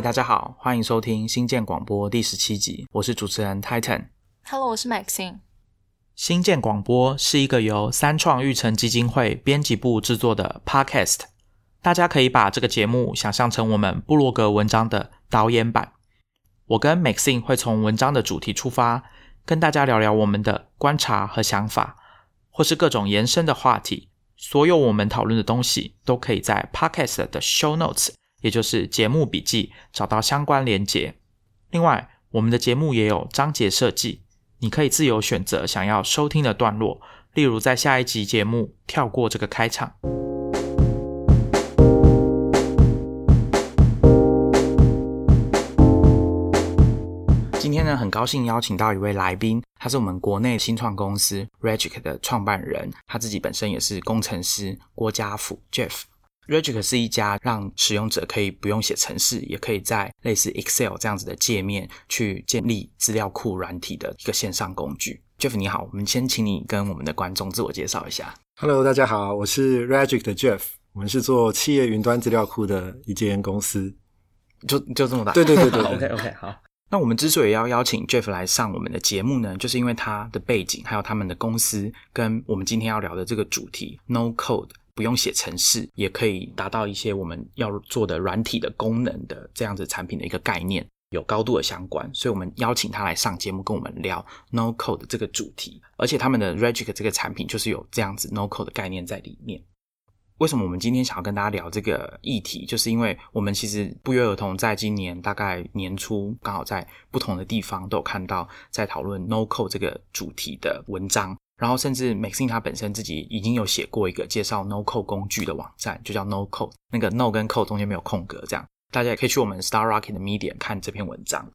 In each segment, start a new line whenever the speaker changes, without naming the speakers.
嗨，大家好，欢迎收听新建广播第十七集，我是主持人 Titan。
Hello，我是 Maxine。
新建广播是一个由三创育成基金会编辑部制作的 Podcast，大家可以把这个节目想象成我们布洛格文章的导演版。我跟 Maxine 会从文章的主题出发，跟大家聊聊我们的观察和想法，或是各种延伸的话题。所有我们讨论的东西都可以在 Podcast 的 Show Notes。也就是节目笔记，找到相关连结。另外，我们的节目也有章节设计，你可以自由选择想要收听的段落，例如在下一集节目跳过这个开场。今天呢，很高兴邀请到一位来宾，他是我们国内新创公司 Regic 的创办人，他自己本身也是工程师郭家福 Jeff。Regic 是一家让使用者可以不用写程式，也可以在类似 Excel 这样子的界面去建立资料库软体的一个线上工具。Jeff 你好，我们先请你跟我们的观众自我介绍一下。
Hello，大家好，我是 Regic 的 Jeff，我们是做企业云端资料库的一间公司。
就就这么大？
对对对对。
OK OK，好。那我们之所以要邀请 Jeff 来上我们的节目呢，就是因为他的背景，还有他们的公司，跟我们今天要聊的这个主题 No Code。不用写程式，也可以达到一些我们要做的软体的功能的这样子产品的一个概念，有高度的相关，所以我们邀请他来上节目跟我们聊 No Code 这个主题，而且他们的 Regic 这个产品就是有这样子 No Code 的概念在里面。为什么我们今天想要跟大家聊这个议题，就是因为我们其实不约而同在今年大概年初，刚好在不同的地方都有看到在讨论 No Code 这个主题的文章。然后，甚至 Maxine 他本身自己已经有写过一个介绍 No Code 工具的网站，就叫 No Code，那个 No 跟 Code 中间没有空格，这样。大家也可以去我们 Star Rocket 的 Media 看这篇文章，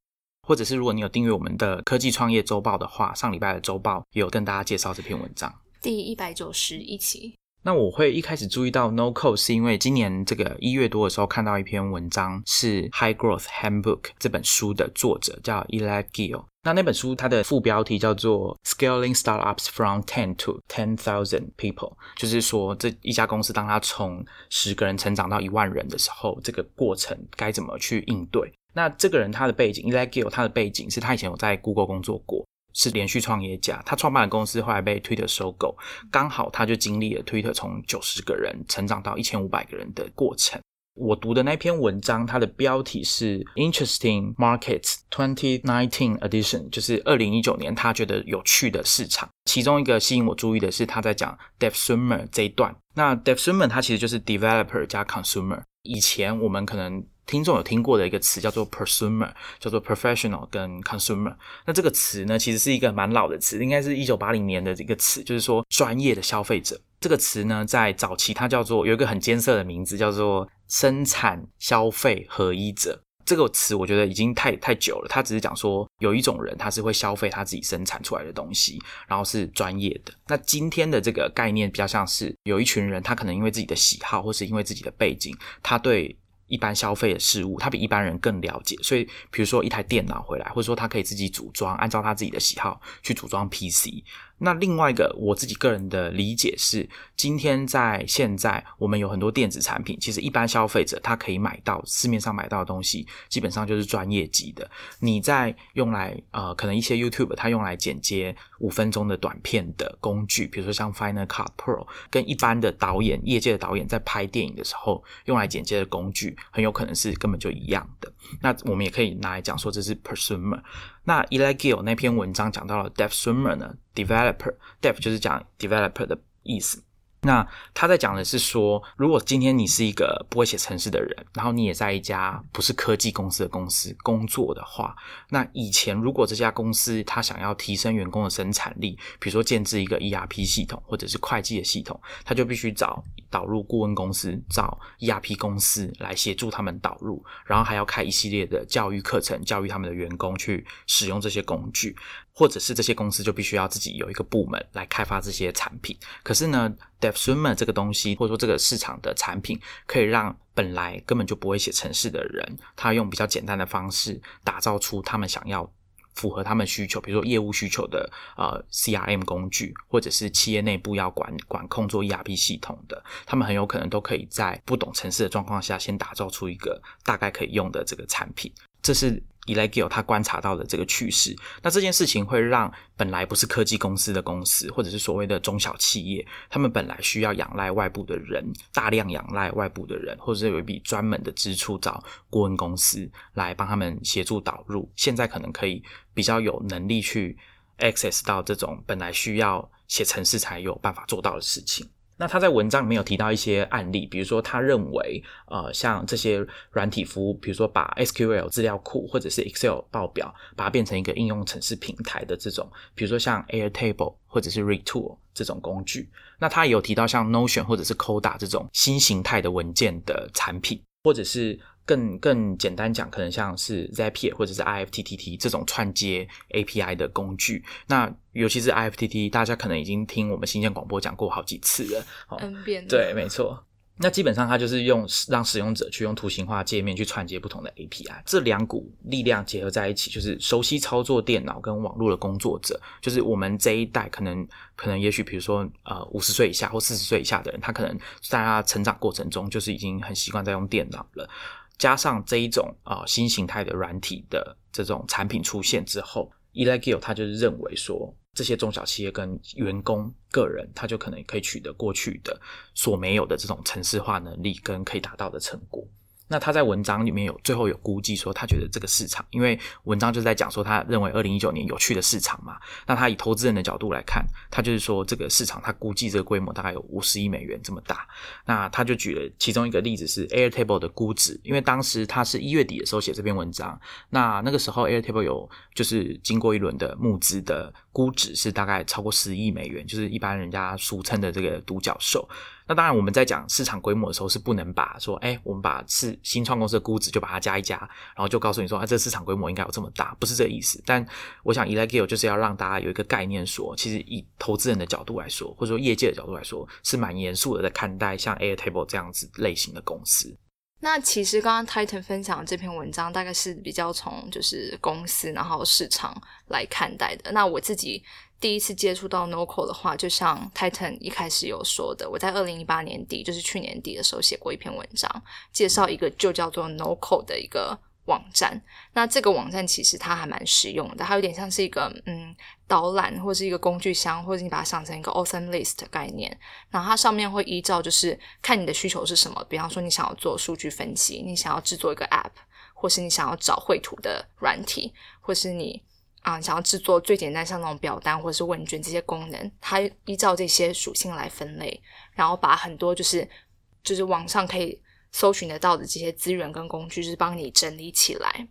或者是如果你有订阅我们的科技创业周报的话，上礼拜的周报也有跟大家介绍这篇文章，
第一百九十一期。
那我会一开始注意到 No Code，是因为今年这个一月多的时候看到一篇文章，是 High Growth Handbook 这本书的作者叫 Eli Gill。那那本书它的副标题叫做 Scaling Startups from Ten to Ten Thousand People，就是说这一家公司当它从十个人成长到一万人的时候，这个过程该怎么去应对？那这个人他的背景，Eli Gill 他的背景是他以前有在 Google 工作过。是连续创业家，他创办的公司后来被 Twitter 收购，刚好他就经历了 Twitter 从九十个人成长到一千五百个人的过程。我读的那篇文章，它的标题是 Interesting Markets Twenty Nineteen Edition，就是二零一九年他觉得有趣的市场。其中一个吸引我注意的是他在讲 Devsumer 这一段。那 Dev Summer 它其实就是 Developer 加 Consumer。以前我们可能听众有听过的一个词叫做 prosumer，叫做 professional 跟 consumer。那这个词呢，其实是一个蛮老的词，应该是一九八零年的这个词，就是说专业的消费者。这个词呢，在早期它叫做有一个很艰涩的名字，叫做生产消费合一者。这个词我觉得已经太太久了，它只是讲说有一种人他是会消费他自己生产出来的东西，然后是专业的。那今天的这个概念比较像是有一群人，他可能因为自己的喜好，或是因为自己的背景，他对。一般消费的事物，他比一般人更了解，所以比如说一台电脑回来，或者说他可以自己组装，按照他自己的喜好去组装 PC。那另外一个我自己个人的理解是，今天在现在我们有很多电子产品，其实一般消费者他可以买到市面上买到的东西，基本上就是专业级的。你在用来呃，可能一些 YouTube 它用来剪接五分钟的短片的工具，比如说像 Final Cut Pro，跟一般的导演业界的导演在拍电影的时候用来剪接的工具，很有可能是根本就一样的。那我们也可以拿来讲说这是 Prosumer。那 Eli Gill 那篇文章讲到了 Dev Swimmer 呢，Developer，Dev 就是讲 Developer 的意思。那他在讲的是说，如果今天你是一个不会写程式的人，然后你也在一家不是科技公司的公司工作的话，那以前如果这家公司他想要提升员工的生产力，比如说建制一个 ERP 系统或者是会计的系统，他就必须找导入顾问公司，找 ERP 公司来协助他们导入，然后还要开一系列的教育课程，教育他们的员工去使用这些工具。或者是这些公司就必须要自己有一个部门来开发这些产品。可是呢，DevSummer 这个东西，或者说这个市场的产品，可以让本来根本就不会写程式的人，他用比较简单的方式打造出他们想要符合他们需求，比如说业务需求的呃 CRM 工具，或者是企业内部要管管控做 ERP 系统的，他们很有可能都可以在不懂城市的状况下，先打造出一个大概可以用的这个产品。这是 Elegio 他观察到的这个趋势。那这件事情会让本来不是科技公司的公司，或者是所谓的中小企业，他们本来需要仰赖外部的人，大量仰赖外部的人，或者是有一笔专门的支出找顾问公司来帮他们协助导入，现在可能可以比较有能力去 access 到这种本来需要写程式才有办法做到的事情。那他在文章里面有提到一些案例，比如说他认为，呃，像这些软体服务，比如说把 SQL 资料库或者是 Excel 报表，把它变成一个应用程式平台的这种，比如说像 Airtable 或者是 Retool 这种工具。那他也有提到像 Notion 或者是 Coda 这种新形态的文件的产品，或者是。更更简单讲，可能像是 Zapier 或者是 IFTTT 这种串接 API 的工具。那尤其是 IFTTT，大家可能已经听我们新建广播讲过好几次了。
N 遍
对，没错。那基本上它就是用让使用者去用图形化界面去串接不同的 API，这两股力量结合在一起，就是熟悉操作电脑跟网络的工作者，就是我们这一代可能可能也许比如说呃五十岁以下或四十岁以下的人，他可能在他成长过程中就是已经很习惯在用电脑了。加上这一种啊新形态的软体的这种产品出现之后，Elegio 他就是认为说，这些中小企业跟员工个人，他就可能可以取得过去的所没有的这种城市化能力跟可以达到的成果。那他在文章里面有最后有估计说，他觉得这个市场，因为文章就在讲说，他认为二零一九年有趣的市场嘛。那他以投资人的角度来看，他就是说这个市场，他估计这个规模大概有五十亿美元这么大。那他就举了其中一个例子是 Airtable 的估值，因为当时他是一月底的时候写这篇文章，那那个时候 Airtable 有就是经过一轮的募资的估值是大概超过十亿美元，就是一般人家俗称的这个独角兽。那当然，我们在讲市场规模的时候，是不能把说，哎，我们把是新创公司的估值就把它加一加，然后就告诉你说，啊，这市场规模应该有这么大，不是这个意思。但我想，Elegio 就是要让大家有一个概念，说，其实以投资人的角度来说，或者说业界的角度来说，是蛮严肃的在看待像 Airtable 这样子类型的公司。
那其实刚刚 Titan 分享的这篇文章，大概是比较从就是公司然后市场来看待的。那我自己。第一次接触到 NoCo 的话，就像 Titan 一开始有说的，我在二零一八年底，就是去年底的时候写过一篇文章，介绍一个就叫做 NoCo 的一个网站。那这个网站其实它还蛮实用的，它有点像是一个嗯导览或是一个工具箱，或者你把它想成一个 Awesome List 的概念。然后它上面会依照就是看你的需求是什么，比方说你想要做数据分析，你想要制作一个 App，或是你想要找绘图的软体，或是你。啊，想要制作最简单像那种表单或者是问卷这些功能，它依照这些属性来分类，然后把很多就是就是网上可以搜寻得到的这些资源跟工具，就是帮你整理起来。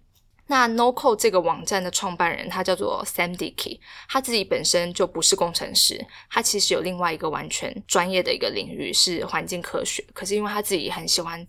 那 NoCode 这个网站的创办人他叫做 Sam Dickey，他自己本身就不是工程师，他其实有另外一个完全专业的一个领域是环境科学，可是因为他自己很喜欢。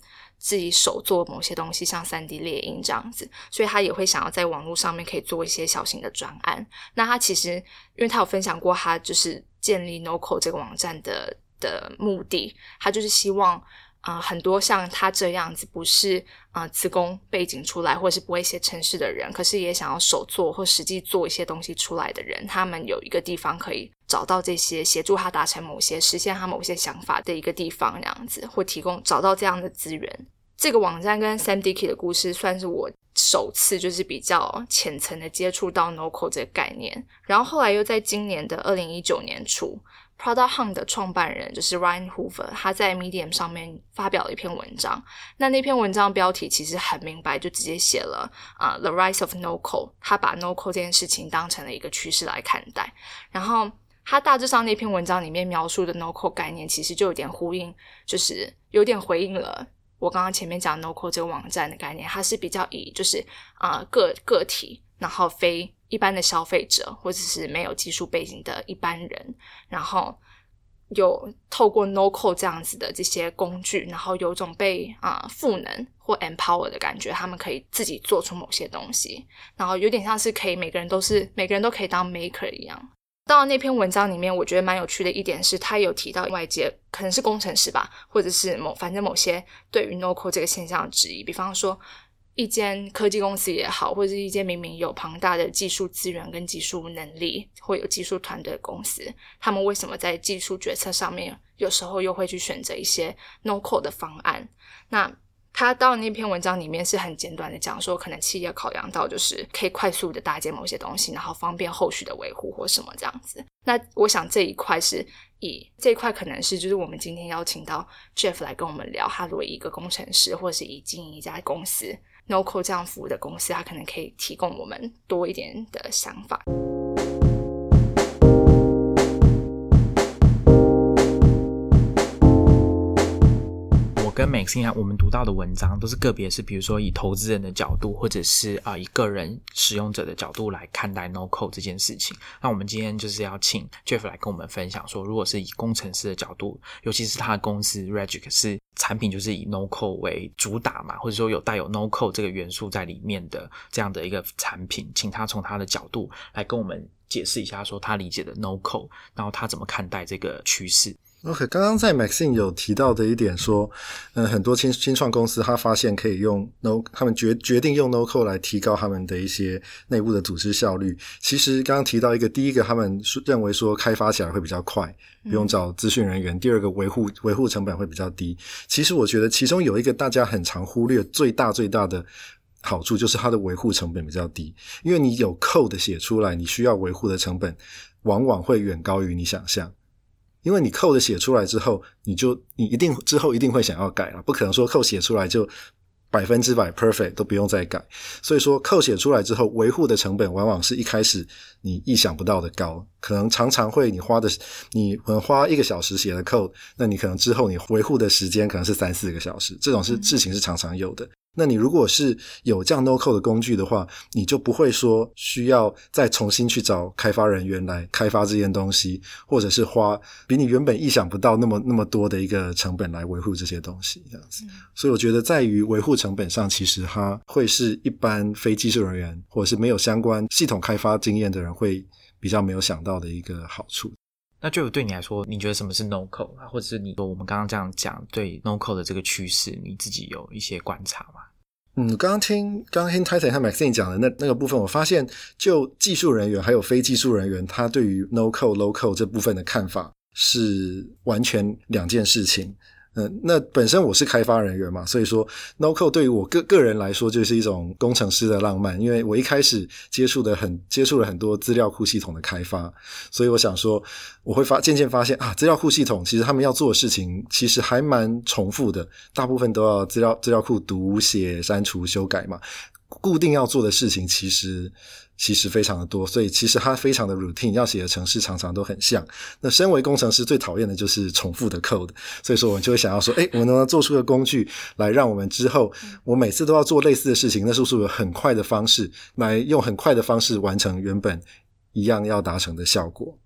自己手做某些东西，像三 D 猎鹰这样子，所以他也会想要在网络上面可以做一些小型的专案。那他其实，因为他有分享过，他就是建立 NoCo 这个网站的的目的，他就是希望啊，很多像他这样子，不是啊，自工背景出来，或者是不会写程式的人，可是也想要手做或实际做一些东西出来的人，他们有一个地方可以找到这些协助他达成某些、实现他某些想法的一个地方，这样子，或提供找到这样的资源。这个网站跟 Sam Dickey 的故事，算是我首次就是比较浅层的接触到 NoCo 这个概念。然后后来又在今年的二零一九年初，Prada Hunt 的创办人就是 Ryan Hoover，他在 Medium 上面发表了一篇文章。那那篇文章标题其实很明白，就直接写了啊，The Rise of NoCo。他把 NoCo 这件事情当成了一个趋势来看待。然后他大致上那篇文章里面描述的 NoCo 概念，其实就有点呼应，就是有点回应了。我刚刚前面讲 NoCo 这个网站的概念，它是比较以就是啊个个体，然后非一般的消费者或者是没有技术背景的一般人，然后有透过 NoCo 这样子的这些工具，然后有种被啊赋能或 empower 的感觉，他们可以自己做出某些东西，然后有点像是可以每个人都是每个人都可以当 maker 一样。到那篇文章里面，我觉得蛮有趣的一点是，他有提到外界可能是工程师吧，或者是某反正某些对于 NoCo 这个现象的质疑。比方说，一间科技公司也好，或者是一间明明有庞大的技术资源跟技术能力，或有技术团队的公司，他们为什么在技术决策上面有时候又会去选择一些 no code 的方案？那他到那篇文章里面是很简短的讲说，可能企业考量到就是可以快速的搭建某些东西，然后方便后续的维护或什么这样子。那我想这一块是以这一块可能是就是我们今天邀请到 Jeff 来跟我们聊，他作为一个工程师，或是以经营一家公司。NoCo 这样服务的公司，他可能可以提供我们多一点的想法。
跟 Maxine 我们读到的文章都是个别是，比如说以投资人的角度，或者是啊以个人使用者的角度来看待 No Code 这件事情。那我们今天就是要请 Jeff 来跟我们分享，说如果是以工程师的角度，尤其是他的公司 Regic 是产品就是以 No Code 为主打嘛，或者说有带有 No Code 这个元素在里面的这样的一个产品，请他从他的角度来跟我们解释一下，说他理解的 No Code，然后他怎么看待这个趋势。
OK，刚刚在 Maxine 有提到的一点说，嗯，很多新新创公司他发现可以用 No，他们决决定用 No Code 来提高他们的一些内部的组织效率。其实刚刚提到一个，第一个他们认为说开发起来会比较快，不用找咨询人员；第二个维护维护成本会比较低。其实我觉得其中有一个大家很常忽略最大最大的好处，就是它的维护成本比较低，因为你有 code 写出来，你需要维护的成本往往会远高于你想象。因为你 code 写出来之后，你就你一定之后一定会想要改了，不可能说 code 写出来就百分之百 perfect 都不用再改。所以说 code 写出来之后，维护的成本往往是一开始你意想不到的高，可能常常会你花的你可能花一个小时写的 code，那你可能之后你维护的时间可能是三四个小时，这种是事情是常常有的。那你如果是有这样 no code 的工具的话，你就不会说需要再重新去找开发人员来开发这件东西，或者是花比你原本意想不到那么那么多的一个成本来维护这些东西，这样子。所以我觉得在于维护成本上，其实它会是一般非技术人员或者是没有相关系统开发经验的人会比较没有想到的一个好处。
那就对你来说，你觉得什么是 no code 啊？或者是你说我们刚刚这样讲对 no code 的这个趋势，你自己有一些观察吗？
嗯，刚刚听刚刚听 Titan 和 Maxine 讲的那那个部分，我发现就技术人员还有非技术人员，他对于 no code Local 这部分的看法是完全两件事情。嗯，那本身我是开发人员嘛，所以说 No Code 对于我个个人来说就是一种工程师的浪漫，因为我一开始接触的很接触了很多资料库系统的开发，所以我想说我会发渐渐发现啊，资料库系统其实他们要做的事情其实还蛮重复的，大部分都要资料资料库读写删除修改嘛，固定要做的事情其实。其实非常的多，所以其实它非常的 routine，要写的程式常常都很像。那身为工程师最讨厌的就是重复的 code，所以说我们就会想要说，哎，我能不能做出个工具来让我们之后，我每次都要做类似的事情，那是不是有很快的方式来用很快的方式完成原本一样要达成的效果？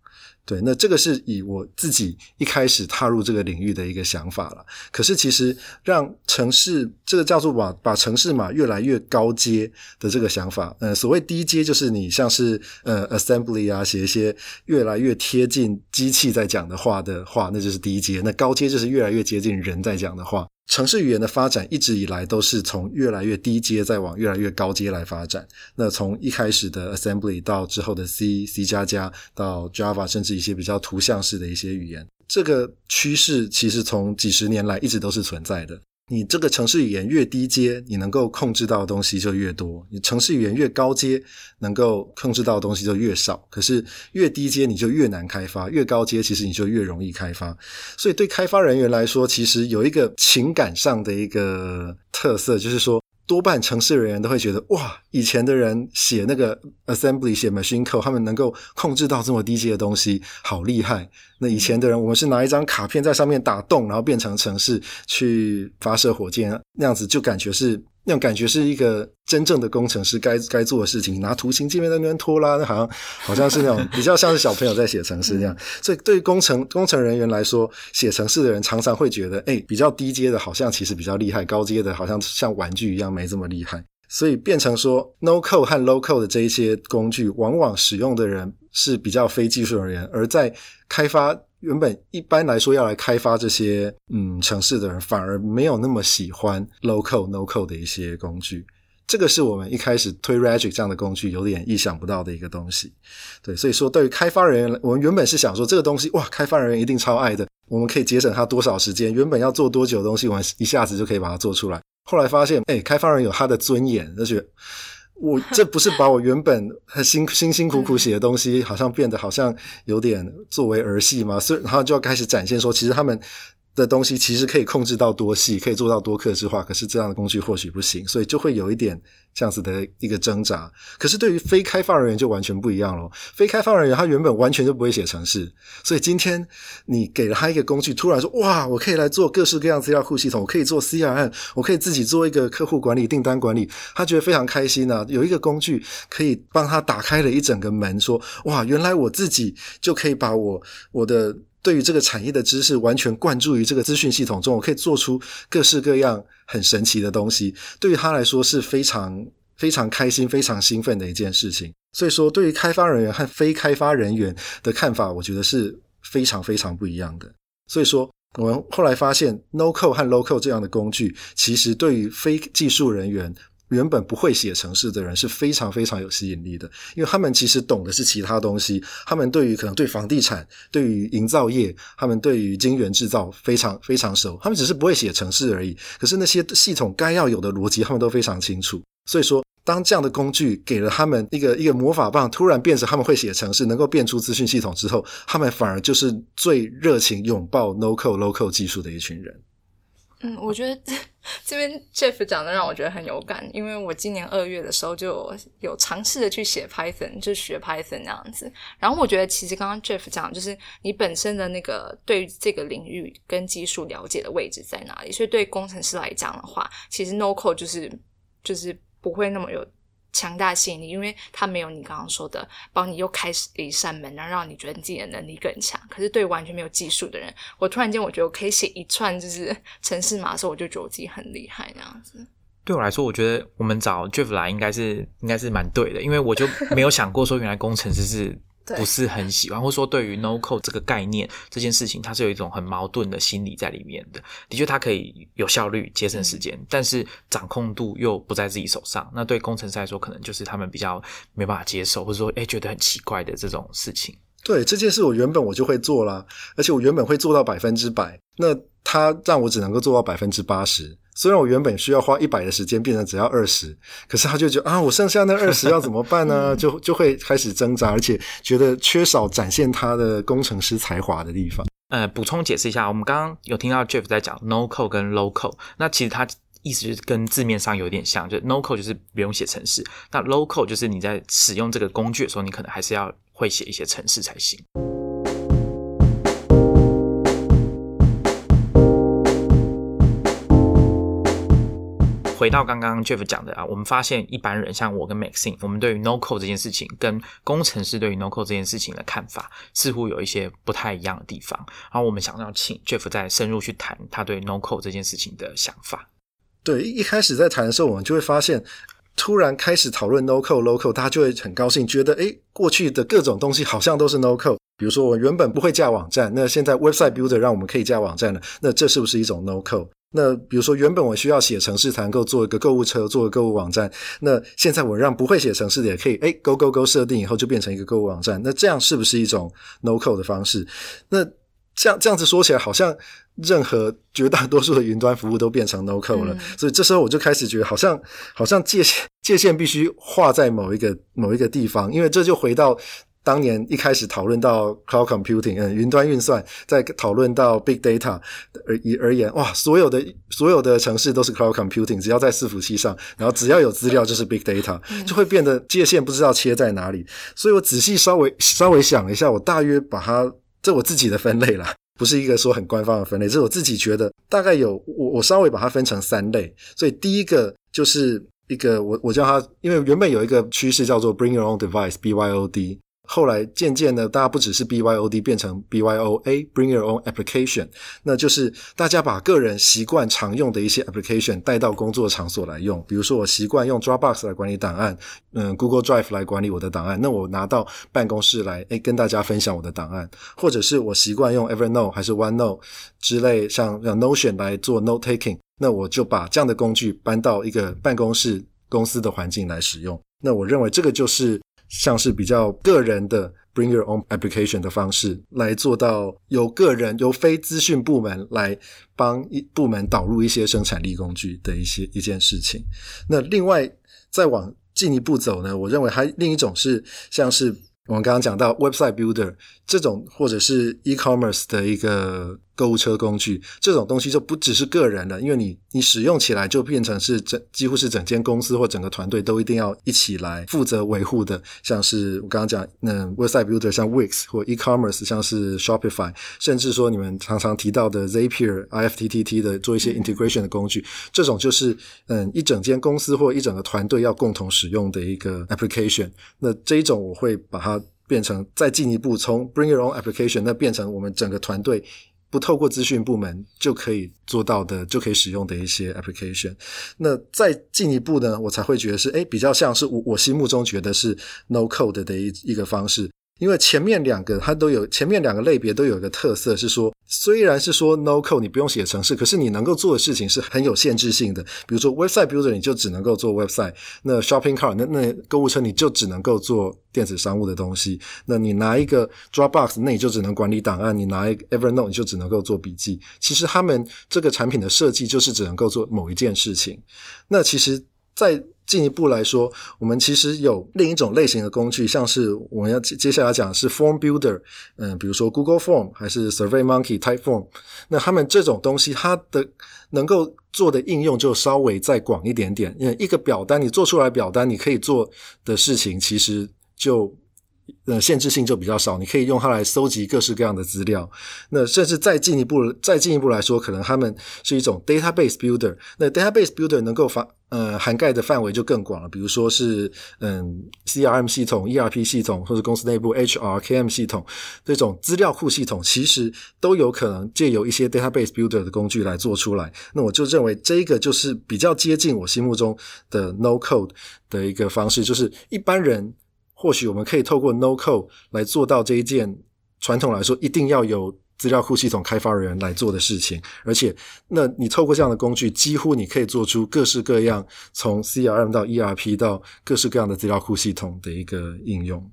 对，那这个是以我自己一开始踏入这个领域的一个想法了。可是其实让城市这个叫做把把城市码越来越高阶的这个想法，呃，所谓低阶就是你像是呃 assembly 啊，写一些越来越贴近机器在讲的话的话，那就是低阶。那高阶就是越来越接近人在讲的话。城市语言的发展一直以来都是从越来越低阶再往越来越高阶来发展。那从一开始的 Assembly 到之后的 C、C 加加到 Java，甚至一些比较图像式的一些语言，这个趋势其实从几十年来一直都是存在的。你这个城市语言越低阶，你能够控制到的东西就越多；你城市语言越高阶，能够控制到的东西就越少。可是越低阶你就越难开发，越高阶其实你就越容易开发。所以对开发人员来说，其实有一个情感上的一个特色，就是说。多半城市人员都会觉得，哇，以前的人写那个 assembly 写 machine code，他们能够控制到这么低级的东西，好厉害。那以前的人，我们是拿一张卡片在上面打洞，然后变成城市去发射火箭，那样子就感觉是。那种感觉是一个真正的工程师该该做的事情，拿图形界面在那边拖拉，那好像好像是那种比较像是小朋友在写程式那样。所以对于工程工程人员来说，写程式的人常常会觉得，哎，比较低阶的好像其实比较厉害，高阶的好像像玩具一样没这么厉害。所以变成说，no code 和 low code 的这一些工具，往往使用的人是比较非技术人员，而在开发。原本一般来说要来开发这些嗯城市的人，反而没有那么喜欢 low code no code 的一些工具。这个是我们一开始推 Regic 这样的工具有点意想不到的一个东西。对，所以说对于开发人员，我们原本是想说这个东西哇，开发人员一定超爱的，我们可以节省他多少时间？原本要做多久的东西，我们一下子就可以把它做出来。后来发现，哎，开发人有他的尊严，而且我这不是把我原本很辛辛辛苦苦写的东西，好像变得好像有点作为儿戏吗？所以然后就要开始展现说，其实他们。的东西其实可以控制到多细，可以做到多克制化，可是这样的工具或许不行，所以就会有一点这样子的一个挣扎。可是对于非开发人员就完全不一样了。非开发人员他原本完全就不会写程式，所以今天你给了他一个工具，突然说哇，我可以来做各式各样资料库系统，我可以做 CRM，我可以自己做一个客户管理、订单管理，他觉得非常开心呢。有一个工具可以帮他打开了一整个门，说哇，原来我自己就可以把我我的。对于这个产业的知识完全灌注于这个资讯系统中，我可以做出各式各样很神奇的东西。对于他来说是非常非常开心、非常兴奋的一件事情。所以说，对于开发人员和非开发人员的看法，我觉得是非常非常不一样的。所以说，我们后来发现，No Code 和 Low Code 这样的工具，其实对于非技术人员。原本不会写程式的人是非常非常有吸引力的，因为他们其实懂的是其他东西，他们对于可能对房地产、对于营造业、他们对于晶圆制造非常非常熟，他们只是不会写程式而已。可是那些系统该要有的逻辑，他们都非常清楚。所以说，当这样的工具给了他们一个一个魔法棒，突然变成他们会写程式，能够变出资讯系统之后，他们反而就是最热情拥抱 No Code Low Code 技术的一群人。
嗯，我觉得 这边 Jeff 讲的让我觉得很有感，因为我今年二月的时候就有尝试的去写 Python，就学 Python 那样子。然后我觉得其实刚刚 Jeff 讲，就是你本身的那个对这个领域跟技术了解的位置在哪里，所以对工程师来讲的话，其实 No Code 就是就是不会那么有。强大吸引力，因为他没有你刚刚说的帮你又开始一扇门，然后让你觉得你自己的能力更强。可是对完全没有技术的人，我突然间我觉得我可以写一串就是城市码的时候，我就觉得我自己很厉害那样子。
对我来说，我觉得我们找 Jeff 来应该是应该是蛮对的，因为我就没有想过说原来工程师是。不是很喜欢，或者说对于 no code 这个概念这件事情，它是有一种很矛盾的心理在里面的。的确，它可以有效率、节省时间，但是掌控度又不在自己手上。那对工程师来说，可能就是他们比较没办法接受，或者说哎觉得很奇怪的这种事情。
对这件事，我原本我就会做啦，而且我原本会做到百分之百。那他让我只能够做到百分之八十。虽然我原本需要花一百的时间变成只要二十，可是他就觉得啊，我剩下那二十要怎么办呢？就就会开始挣扎，而且觉得缺少展现他的工程师才华的地方。
呃，补充解释一下，我们刚刚有听到 Jeff 在讲 No Code 跟 Low Code，那其实他意思就是跟字面上有点像，就 No Code 就是不用写程式，那 Low Code 就是你在使用这个工具的时候，你可能还是要会写一些程式才行。回到刚刚 Jeff 讲的啊，我们发现一般人像我跟 Maxine，我们对于 No Code 这件事情，跟工程师对于 No Code 这件事情的看法，似乎有一些不太一样的地方。然后我们想要请 Jeff 再深入去谈他对 No Code 这件事情的想法。
对，一开始在谈的时候，我们就会发现，突然开始讨论 No Code、Low Code，大家就会很高兴，觉得哎，过去的各种东西好像都是 No Code。比如说，我原本不会架网站，那现在 Website Builder 让我们可以架网站了，那这是不是一种 No Code？那比如说，原本我需要写城市才能够做一个购物车，做个购物网站。那现在我让不会写城市的也可以，哎，勾勾勾设定以后就变成一个购物网站。那这样是不是一种 no code 的方式？那这样这样子说起来，好像任何绝大多数的云端服务都变成 no code 了。所以这时候我就开始觉得，好像好像界限界限必须画在某一个某一个地方，因为这就回到。当年一开始讨论到 cloud computing，嗯，云端运算，在讨论到 big data 而以而言，哇，所有的所有的城市都是 cloud computing，只要在伺服器上，然后只要有资料就是 big data，就会变得界限不知道切在哪里。所以我仔细稍微稍微想了一下，我大约把它，这我自己的分类啦，不是一个说很官方的分类，这是我自己觉得大概有我我稍微把它分成三类。所以第一个就是一个我我叫它，因为原本有一个趋势叫做 bring your own device，BYOD。后来渐渐的，大家不只是 BYOD 变成 BYOA，Bring Your Own Application，那就是大家把个人习惯常用的一些 application 带到工作场所来用。比如说，我习惯用 Dropbox 来管理档案，嗯，Google Drive 来管理我的档案，那我拿到办公室来，哎，跟大家分享我的档案。或者是我习惯用 Evernote 还是 OneNote 之类，像像 Notion 来做 note taking，那我就把这样的工具搬到一个办公室。公司的环境来使用。那我认为这个就是像是比较个人的 bring your own application 的方式来做到由个人由非资讯部门来帮一部门导入一些生产力工具的一些一件事情。那另外再往进一步走呢，我认为还另一种是像是。我们刚刚讲到 website builder 这种，或者是 e-commerce 的一个购物车工具，这种东西就不只是个人了，因为你你使用起来就变成是整几乎是整间公司或整个团队都一定要一起来负责维护的。像是我刚刚讲，嗯，website builder 像 Wix 或 e-commerce 像是 Shopify，甚至说你们常常提到的 Zapier、IFTTT 的做一些 integration 的工具，这种就是嗯一整间公司或一整个团队要共同使用的一个 application。那这一种我会把它。变成再进一步，从 Bring Your Own Application 那变成我们整个团队不透过资讯部门就可以做到的，就可以使用的一些 application。那再进一步呢，我才会觉得是诶，比较像是我我心目中觉得是 No Code 的一一个方式。因为前面两个它都有，前面两个类别都有一个特色，是说虽然是说 no code 你不用写程式，可是你能够做的事情是很有限制性的。比如说 website builder 你就只能够做 website，那 shopping cart 那那购物车你就只能够做电子商务的东西。那你拿一个 Dropbox，那你就只能管理档案；你拿一个 Evernote，你就只能够做笔记。其实他们这个产品的设计就是只能够做某一件事情。那其实，再进一步来说，我们其实有另一种类型的工具，像是我们要接下来讲是 Form Builder，嗯，比如说 Google Form 还是 Survey Monkey Type Form，那他们这种东西，它的能够做的应用就稍微再广一点点。因为一个表单，你做出来表单，你可以做的事情其实就呃限制性就比较少，你可以用它来搜集各式各样的资料。那甚至再进一步，再进一步来说，可能他们是一种 Database Builder。那 Database Builder 能够发呃，涵盖的范围就更广了，比如说是嗯，CRM 系统、ERP 系统，或者公司内部 HR、KM 系统这种资料库系统，其实都有可能借由一些 database builder 的工具来做出来。那我就认为这一个就是比较接近我心目中的 no code 的一个方式，就是一般人或许我们可以透过 no code 来做到这一件传统来说一定要有。资料库系统开发人员来做的事情，而且，那你透过这样的工具，几乎你可以做出各式各样，从 CRM 到 ERP 到各式各样的资料库系统的一个应用。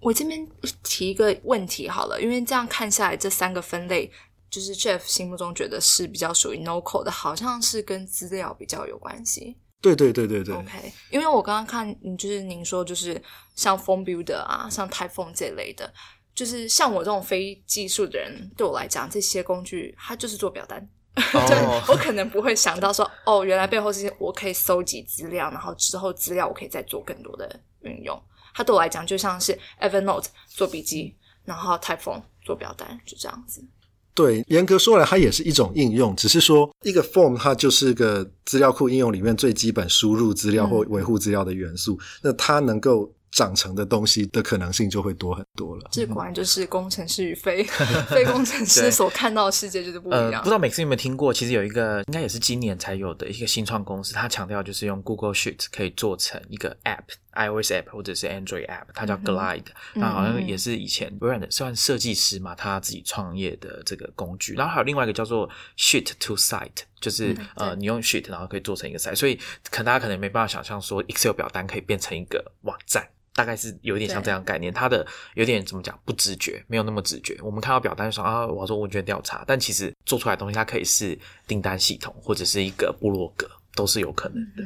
我这边提一个问题好了，因为这样看下来，这三个分类，就是 Jeff 心目中觉得是比较属于 No Code 的，好像是跟资料比较有关系。
对对对对对。
OK，因为我刚刚看，就是您说，就是像 Form Builder 啊，像 Typeform 这类的。就是像我这种非技术的人，对我来讲，这些工具它就是做表单。对我可能不会想到说，哦，原来背后是我可以搜集资料，然后之后资料我可以再做更多的运用。它对我来讲就像是 Evernote 做笔记，然后 Typeform 做表单，就这样子。
对，严格说来，它也是一种应用，只是说一个 Form 它就是个资料库应用里面最基本输入资料或维护资料的元素。那它能够。长成的东西的可能性就会多很多了。
这果然就是工程师与非 非工程师所看到的世界就是不一样。
不知道每次有没有听过？其实有一个应该也是今年才有的一个新创公司，它强调就是用 Google Sheet 可以做成一个 App，iOS App 或者是 Android App，它叫 Glide。那好像也是以前微软的算设计师嘛，他自己创业的这个工具。然后还有另外一个叫做 Sheet to Site，就是呃你用 Sheet 然后可以做成一个 Site。所以可能大家可能没办法想象说 Excel 表单可以变成一个网站。大概是有一点像这样概念，它的有点怎么讲不直觉，没有那么直觉。我们看到表单说啊，我要做问卷调查，但其实做出来的东西它可以是订单系统或者是一个部落格，都是有可能的。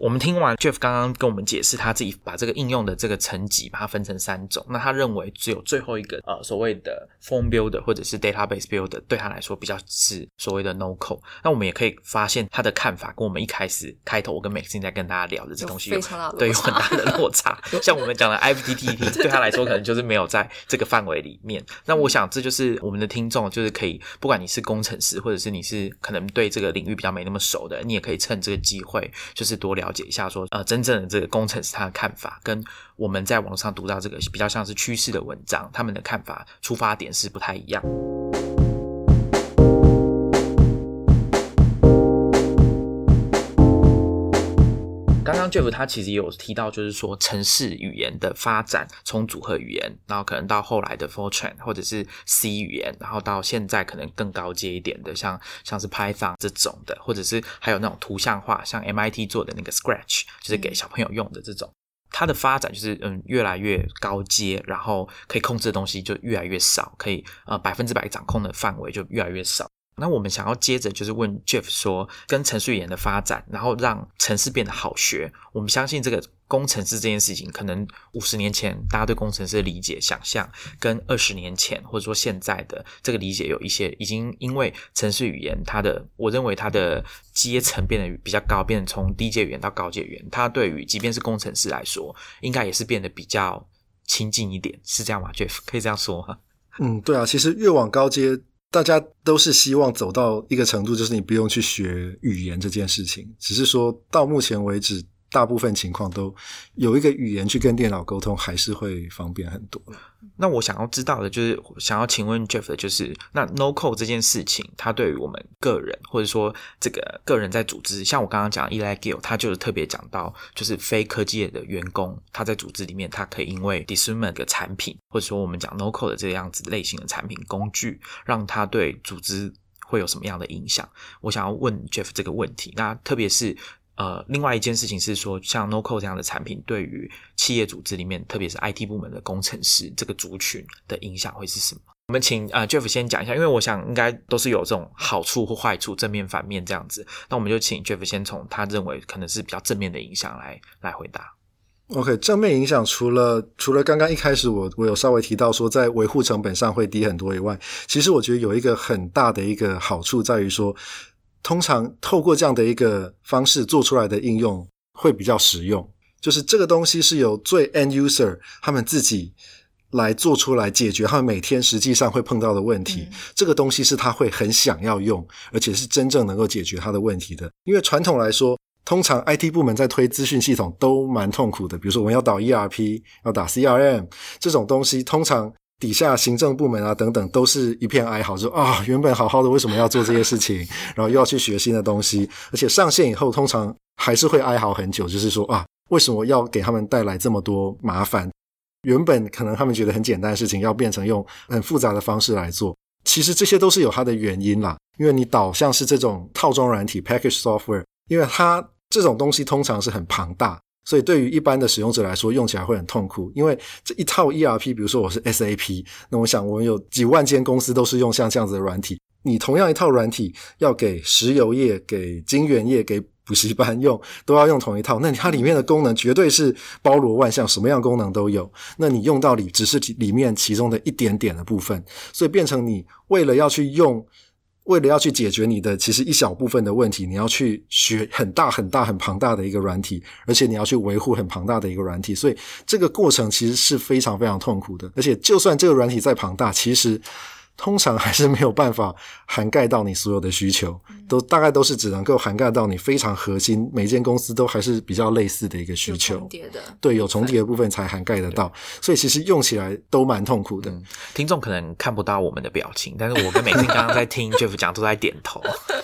我们听完 Jeff 刚刚跟我们解释，他自己把这个应用的这个层级把它分成三种。那他认为只有最后一个呃所谓的 Form Builder 或者是 Database Builder 对他来说比较是所谓的 No Code。那我们也可以发现他的看法跟我们一开始开头我跟 Maxine 在跟大家聊的这东西有对有很大的落差。像我们讲的 IFTTT 对他来说可能就是没有在这个范围里面。那我想这就是我们的听众就是可以，不管你是工程师或者是你是可能对这个领域比较没那么熟的，你也可以趁这个机会就是多了。了解一下，说呃，真正的这个工程师他的看法，跟我们在网上读到这个比较像是趋势的文章，他们的看法出发点是不太一样。像 Jeff 他其实也有提到，就是说城市语言的发展，从组合语言，然后可能到后来的 Fortran 或者是 C 语言，然后到现在可能更高阶一点的，像像是 Python 这种的，或者是还有那种图像化，像 MIT 做的那个 Scratch，就是给小朋友用的这种。它的发展就是嗯越来越高阶，然后可以控制的东西就越来越少，可以呃百分之百掌控的范围就越来越少。那我们想要接着就是问 Jeff 说，跟程序员的发展，然后让城市变得好学。我们相信这个工程师这件事情，可能五十年前大家对工程师的理解、想象，跟二十年前或者说现在的这个理解有一些已经因为程序语言它的，我认为它的阶层变得比较高，变成从低阶语言到高阶语言，它对于即便是工程师来说，应该也是变得比较亲近一点，是这样吗？Jeff 可以这样说吗？
嗯，对啊，其实越往高阶。大家都是希望走到一个程度，就是你不用去学语言这件事情，只是说到目前为止。大部分情况都有一个语言去跟电脑沟通，还是会方便很多。
那我想要知道的就是，想要请问 Jeff 的就是，那 No Code 这件事情，它对于我们个人，或者说这个个人在组织，像我刚刚讲 Eli Gill，他就是特别讲到，就是非科技业的员工，他在组织里面，他可以因为 d i s c e r m e n t 的产品，或者说我们讲 No Code 的这样子类型的产品工具，让他对组织会有什么样的影响？我想要问 Jeff 这个问题。那特别是。呃，另外一件事情是说，像 Noco 这样的产品，对于企业组织里面，特别是 IT 部门的工程师这个族群的影响会是什么？我们请呃 Jeff 先讲一下，因为我想应该都是有这种好处或坏处，正面反面这样子。那我们就请 Jeff 先从他认为可能是比较正面的影响来来回答。
OK，正面影响除了除了刚刚一开始我我有稍微提到说，在维护成本上会低很多以外，其实我觉得有一个很大的一个好处在于说。通常透过这样的一个方式做出来的应用会比较实用，就是这个东西是由最 end user 他们自己来做出来解决他们每天实际上会碰到的问题。这个东西是他会很想要用，而且是真正能够解决他的问题的。因为传统来说，通常 IT 部门在推资讯系统都蛮痛苦的，比如说我们要导 ERP，要打 CRM 这种东西，通常。底下行政部门啊等等都是一片哀嚎，说啊原本好好的为什么要做这些事情，然后又要去学新的东西，而且上线以后通常还是会哀嚎很久，就是说啊为什么要给他们带来这么多麻烦？原本可能他们觉得很简单的事情，要变成用很复杂的方式来做，其实这些都是有它的原因啦。因为你导向是这种套装软体 （package software），因为它这种东西通常是很庞大。所以，对于一般的使用者来说，用起来会很痛苦。因为这一套 ERP，比如说我是 SAP，那我想我们有几万间公司都是用像这样子的软体。你同样一套软体，要给石油业、给金源业、给补习班用，都要用同一套。那它里面的功能绝对是包罗万象，什么样功能都有。那你用到里只是里面其中的一点点的部分，所以变成你为了要去用。为了要去解决你的其实一小部分的问题，你要去学很大很大很庞大的一个软体，而且你要去维护很庞大的一个软体，所以这个过程其实是非常非常痛苦的。而且就算这个软体再庞大，其实。通常还是没有办法涵盖到你所有的需求，都大概都是只能够涵盖到你非常核心，每间公司都还是比较类似的一个需求。
重叠的，
对，有重叠的部分才涵盖得到，所以其实用起来都蛮痛苦的。
听众可能看不到我们的表情，但是我跟美心刚刚在听 Jeff 讲，都在点头。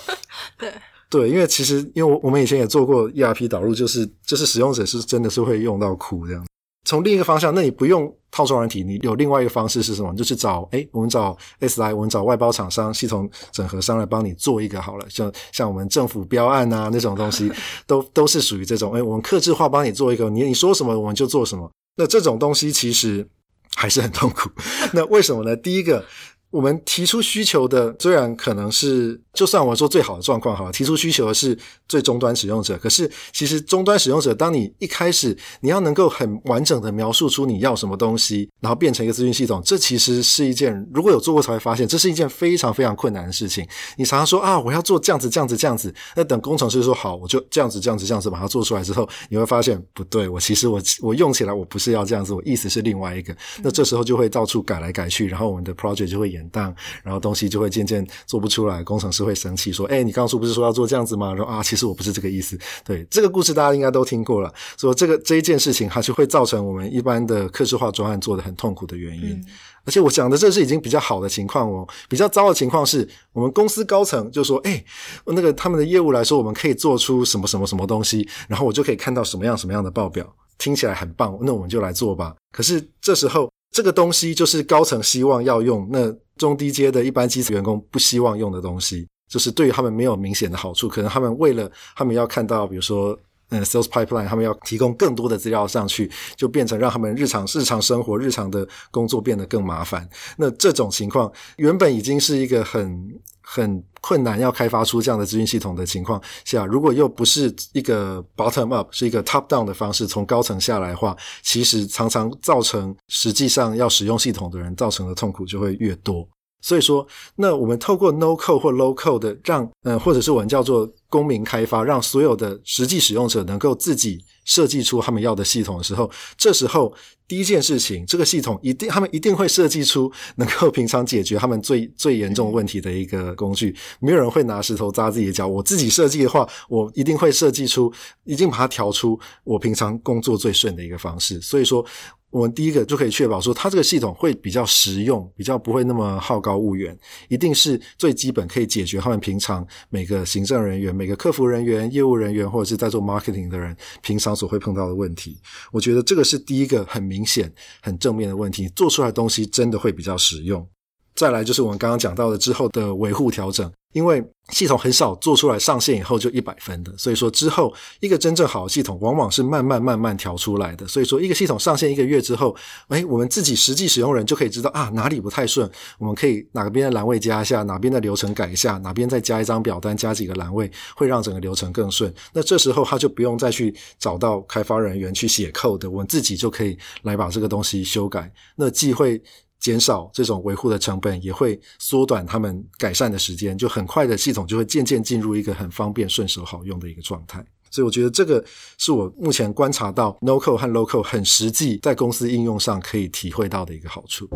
对
对，因为其实因为我我们以前也做过 ERP 导入，就是就是使用者是真的是会用到哭这样。从另一个方向，那你不用套装软体，你有另外一个方式是什么？就是找哎，我们找 S 来，我们找外包厂商、系统整合商来帮你做一个好了。像像我们政府标案啊那种东西，都都是属于这种哎，我们克制化帮你做一个，你你说什么我们就做什么。那这种东西其实还是很痛苦。那为什么呢？第一个。我们提出需求的，虽然可能是就算我说最好的状况哈，提出需求的是最终端使用者，可是其实终端使用者，当你一开始你要能够很完整的描述出你要什么东西，然后变成一个资讯系统，这其实是一件如果有做过才会发现，这是一件非常非常困难的事情。你常常说啊，我要做这样子这样子这样子，那等工程师说好，我就这样子这样子这样子把它做出来之后，你会发现不对，我其实我我用起来我不是要这样子，我意思是另外一个，那这时候就会到处改来改去，然后我们的 project 就会延。宕，然后东西就会渐渐做不出来，工程师会生气，说：“哎，你刚说不是说要做这样子吗？”然后啊，其实我不是这个意思。对，这个故事大家应该都听过了。说这个这一件事情，它是会造成我们一般的客制化专案做的很痛苦的原因。而且我讲的这是已经比较好的情况哦，比较糟的情况是我们公司高层就说：“哎，那个他们的业务来说，我们可以做出什么什么什么东西，然后我就可以看到什么样什么样的报表，听起来很棒，那我们就来做吧。”可是这时候这个东西就是高层希望要用，那中低阶的一般基层员工不希望用的东西，就是对于他们没有明显的好处。可能他们为了他们要看到，比如说。嗯，sales pipeline，他们要提供更多的资料上去，就变成让他们日常日常生活、日常的工作变得更麻烦。那这种情况原本已经是一个很很困难要开发出这样的资讯系统的情况下，如果又不是一个 bottom up，是一个 top down 的方式从高层下来的话，其实常常造成实际上要使用系统的人造成的痛苦就会越多。所以说，那我们透过 no code 或 low code 的让，呃，或者是我们叫做公民开发，让所有的实际使用者能够自己设计出他们要的系统的时候，这时候第一件事情，这个系统一定他们一定会设计出能够平常解决他们最最严重问题的一个工具。没有人会拿石头扎自己的脚。我自己设计的话，我一定会设计出，一定把它调出我平常工作最顺的一个方式。所以说。我们第一个就可以确保说，它这个系统会比较实用，比较不会那么好高骛远，一定是最基本可以解决他们平常每个行政人员、每个客服人员、业务人员或者是在做 marketing 的人平常所会碰到的问题。我觉得这个是第一个很明显、很正面的问题，做出来的东西真的会比较实用。再来就是我们刚刚讲到的之后的维护调整。因为系统很少做出来上线以后就一百分的，所以说之后一个真正好的系统往往是慢慢慢慢调出来的。所以说一个系统上线一个月之后，哎，我们自己实际使用人就可以知道啊哪里不太顺，我们可以哪个边的栏位加一下，哪边的流程改一下，哪边再加一张表单，加几个栏位，会让整个流程更顺。那这时候他就不用再去找到开发人员去写 code，我们自己就可以来把这个东西修改。那既会。减少这种维护的成本，也会缩短他们改善的时间，就很快的系统就会渐渐进入一个很方便、顺手、好用的一个状态。所以我觉得这个是我目前观察到 No Code 和 locode 很实际在公司应用上可以体会到的一个好处。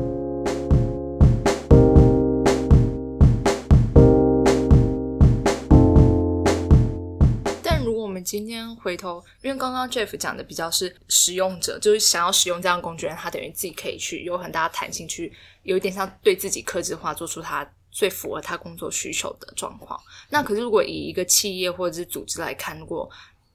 今天回头，因为刚刚 Jeff 讲的比较是使用者，就是想要使用这样工具人，他等于自己可以去有很大的弹性，去有一点像对自己克制化，做出他最符合他工作需求的状况。那可是如果以一个企业或者是组织来看，如果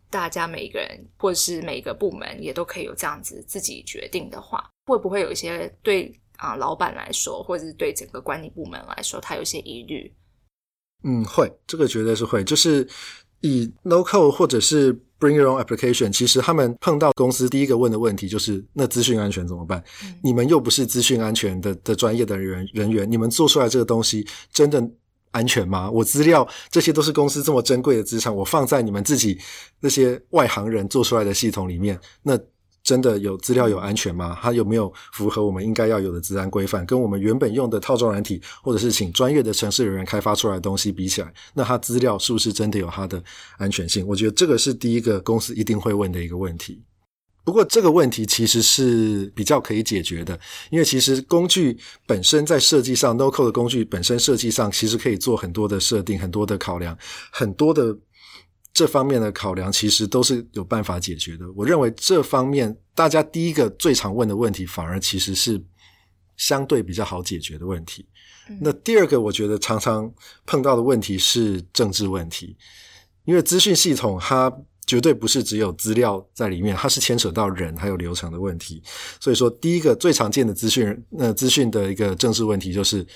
大家每一个人或者是每一个部门也都可以有这样子自己决定的话，会不会有一些对啊老板来说，或者是对整个管理部门来说，他有些疑虑？
嗯，会，这个绝对是会，就是。以 No Code 或者是 Bring Your Own Application，其实他们碰到公司第一个问的问题就是：那资讯安全怎么办？你们又不是资讯安全的的专业的人人员，你们做出来这个东西真的安全吗？我资料这些都是公司这么珍贵的资产，我放在你们自己那些外行人做出来的系统里面，那。真的有资料有安全吗？它有没有符合我们应该要有的治安规范？跟我们原本用的套装软体，或者是请专业的城市人员开发出来的东西比起来，那它资料是不是真的有它的安全性？我觉得这个是第一个公司一定会问的一个问题。不过这个问题其实是比较可以解决的，因为其实工具本身在设计上，NoCode 的工具本身设计上其实可以做很多的设定，很多的考量，很多的。这方面的考量其实都是有办法解决的。我认为这方面大家第一个最常问的问题，反而其实是相对比较好解决的问题。那第二个，我觉得常常碰到的问题是政治问题，因为资讯系统它绝对不是只有资料在里面，它是牵扯到人还有流程的问题。所以说，第一个最常见的资讯那资讯的一个政治问题就是。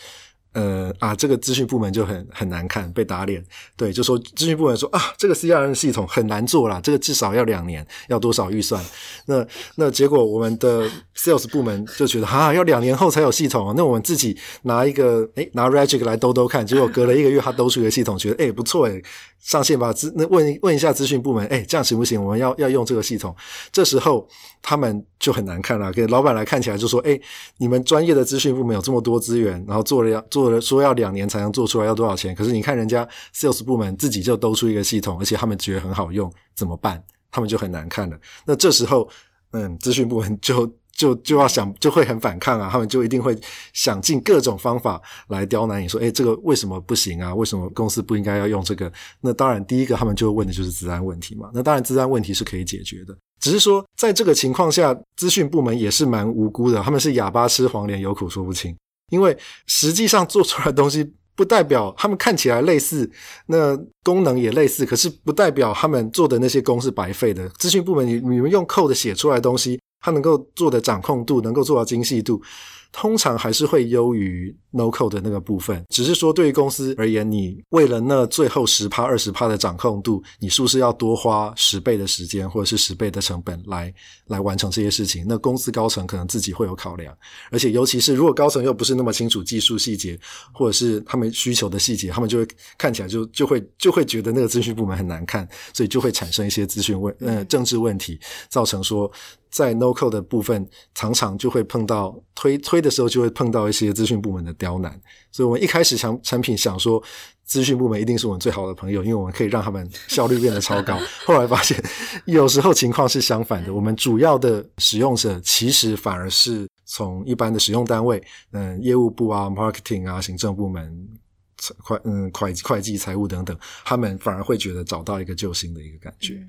呃啊，这个资讯部门就很很难看，被打脸。对，就说资讯部门说啊，这个 CRM 系统很难做啦，这个至少要两年，要多少预算？那那结果我们的 Sales 部门就觉得啊，要两年后才有系统，那我们自己拿一个诶拿 Regic 来兜兜看，结果隔了一个月，他兜出一个系统，觉得诶不错诶上线吧，资那问问一下资讯部门，哎，这样行不行？我们要要用这个系统。这时候他们就很难看了，给老板来看起来就说，哎，你们专业的资讯部门有这么多资源，然后做了要做了说要两年才能做出来，要多少钱？可是你看人家 sales 部门自己就兜出一个系统，而且他们觉得很好用，怎么办？他们就很难看了。那这时候，嗯，资讯部门就。就就要想就会很反抗啊，他们就一定会想尽各种方法来刁难你说，哎，这个为什么不行啊？为什么公司不应该要用这个？那当然，第一个他们就问的就是治安问题嘛。那当然，治安问题是可以解决的，只是说在这个情况下，资讯部门也是蛮无辜的，他们是哑巴吃黄连，有苦说不清。因为实际上做出来的东西，不代表他们看起来类似，那功能也类似，可是不代表他们做的那些工是白费的。资讯部门，你你们用 code 写出来的东西。它能够做的掌控度，能够做到精细度。通常还是会优于 no code 的那个部分，只是说对于公司而言，你为了那最后十帕二十帕的掌控度，你是不是要多花十倍的时间或者是十倍的成本来来完成这些事情？那公司高层可能自己会有考量，而且尤其是如果高层又不是那么清楚技术细节或者是他们需求的细节，他们就会看起来就就会就会觉得那个资讯部门很难看，所以就会产生一些资讯问呃政治问题，造成说。在 No Code 的部分，常常就会碰到推推的时候，就会碰到一些资讯部门的刁难。所以，我们一开始想产品想说，资讯部门一定是我们最好的朋友，因为我们可以让他们效率变得超高。后来发现，有时候情况是相反的。我们主要的使用者其实反而是从一般的使用单位，嗯，业务部啊、marketing 啊、行政部门、会嗯会会计、财务等等，他们反而会觉得找到一个救星的一个感觉。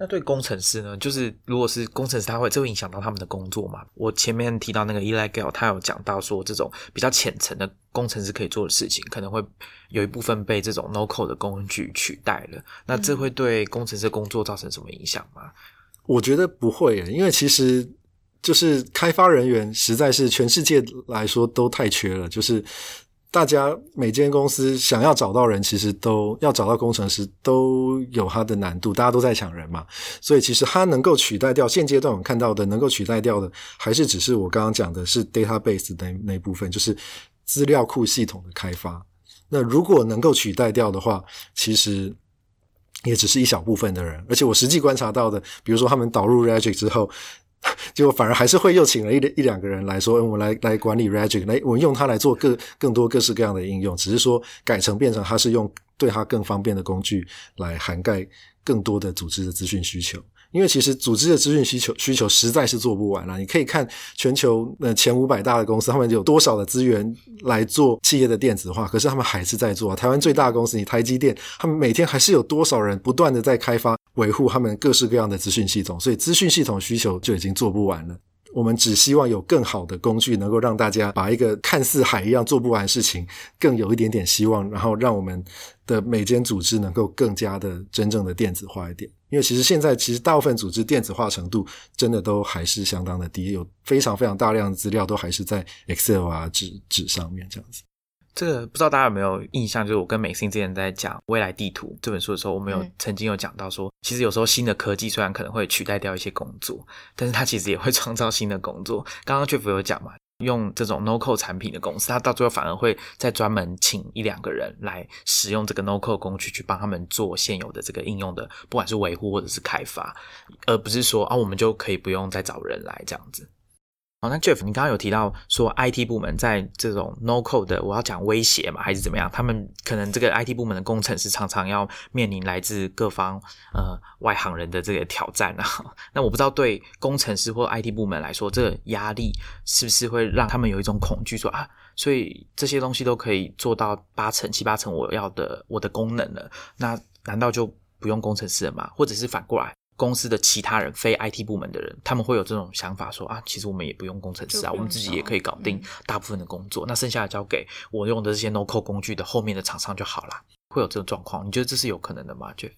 那对工程师呢？就是如果是工程师，他会这会影响到他们的工作嘛？我前面提到那个 Eli Gale，他有讲到说，这种比较浅层的工程师可以做的事情，可能会有一部分被这种 No Code 的工具取代了。那这会对工程师工作造成什么影响吗？
我觉得不会，因为其实就是开发人员实在是全世界来说都太缺了，就是。大家每间公司想要找到人，其实都要找到工程师都有它的难度，大家都在抢人嘛。所以其实它能够取代掉现阶段我们看到的，能够取代掉的，还是只是我刚刚讲的是 database 那那部分，就是资料库系统的开发。那如果能够取代掉的话，其实也只是一小部分的人。而且我实际观察到的，比如说他们导入 Regic 之后。就反而还是会又请了一一两个人来说，我们来来管理 ragic 来我们用它来做各更多各式各样的应用，只是说改成变成它是用对它更方便的工具来涵盖更多的组织的资讯需求。因为其实组织的资讯需求需求实在是做不完了。你可以看全球呃前五百大的公司，他们有多少的资源来做企业的电子化，可是他们还是在做。台湾最大的公司，你台积电，他们每天还是有多少人不断的在开发。维护他们各式各样的资讯系统，所以资讯系统需求就已经做不完了。我们只希望有更好的工具，能够让大家把一个看似海一样做不完的事情，更有一点点希望，然后让我们的每间组织能够更加的真正的电子化一点。因为其实现在其实大部分组织电子化程度真的都还是相当的低，有非常非常大量的资料都还是在 Excel 啊纸纸上面这样子。
这个不知道大家有没有印象？就是我跟美心之前在讲《未来地图》这本书的时候，我们有曾经有讲到说，其实有时候新的科技虽然可能会取代掉一些工作，但是它其实也会 创造新的工作。刚刚 Jeff 有讲嘛，用这种 No Code 产品的公司，它到最后反而会再专门请一两个人来使用这个 No Code 工具去帮他们做现有的这个应用的，不管是维护或者是开发，而不是说啊，我们就可以不用再找人来这样子。好，那 Jeff，你刚刚有提到说 IT 部门在这种 No Code 的，我要讲威胁嘛，还是怎么样？他们可能这个 IT 部门的工程师常常要面临来自各方呃外行人的这个挑战啊。那我不知道对工程师或 IT 部门来说，这个压力是不是会让他们有一种恐惧，说啊，所以这些东西都可以做到八成、七八成我要的我的功能了，那难道就不用工程师了吗？或者是反过来？公司的其他人，非 IT 部门的人，他们会有这种想法，说啊，其实我们也不用工程师啊，我们自己也可以搞定大部分的工作，那剩下的交给我用的这些 No Code 工具的后面的厂商就好了。会有这种状况，你觉得这是有可能的吗？就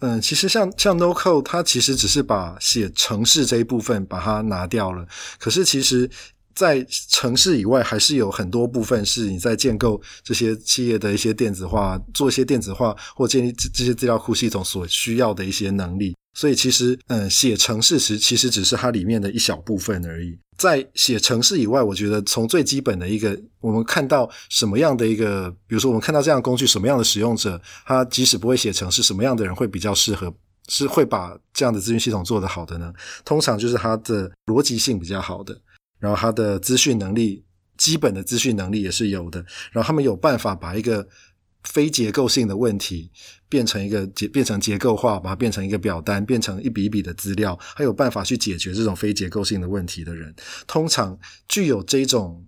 嗯，其实像像 No Code，它其实只是把写程式这一部分把它拿掉了，可是其实。在城市以外，还是有很多部分是你在建构这些企业的一些电子化，做一些电子化或建立这些资料库系统所需要的一些能力。所以其实，嗯，写程式时其实只是它里面的一小部分而已。在写程式以外，我觉得从最基本的一个，我们看到什么样的一个，比如说我们看到这样工具，什么样的使用者，他即使不会写程式，什么样的人会比较适合，是会把这样的资讯系统做得好的呢？通常就是它的逻辑性比较好的。然后他的资讯能力，基本的资讯能力也是有的。然后他们有办法把一个非结构性的问题变成一个结变成结构化，把它变成一个表单，变成一笔一笔的资料，还有办法去解决这种非结构性的问题的人，通常具有这种。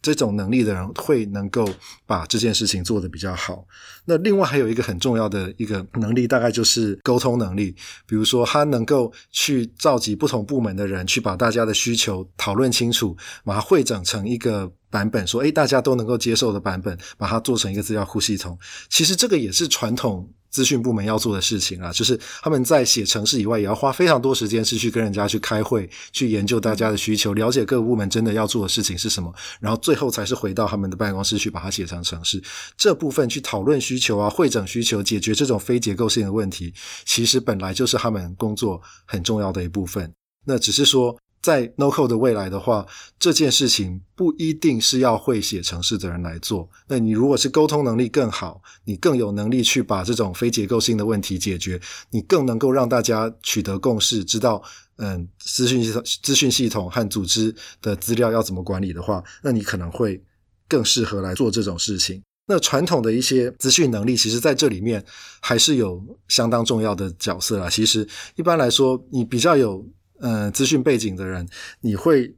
这种能力的人会能够把这件事情做得比较好。那另外还有一个很重要的一个能力，大概就是沟通能力。比如说，他能够去召集不同部门的人，去把大家的需求讨论清楚，把它汇整成一个版本，说：“诶，大家都能够接受的版本，把它做成一个资料库系统。”其实这个也是传统。资讯部门要做的事情啊，就是他们在写程式以外，也要花非常多时间，是去跟人家去开会，去研究大家的需求，了解各个部门真的要做的事情是什么，然后最后才是回到他们的办公室去把它写成程式。这部分去讨论需求啊，会诊需求，解决这种非结构性的问题，其实本来就是他们工作很重要的一部分。那只是说。在 NoCo 的未来的话，这件事情不一定是要会写程式的人来做。那你如果是沟通能力更好，你更有能力去把这种非结构性的问题解决，你更能够让大家取得共识，知道嗯资讯系统、资讯系统和组织的资料要怎么管理的话，那你可能会更适合来做这种事情。那传统的一些资讯能力，其实在这里面还是有相当重要的角色啦。其实一般来说，你比较有。呃，资讯背景的人，你会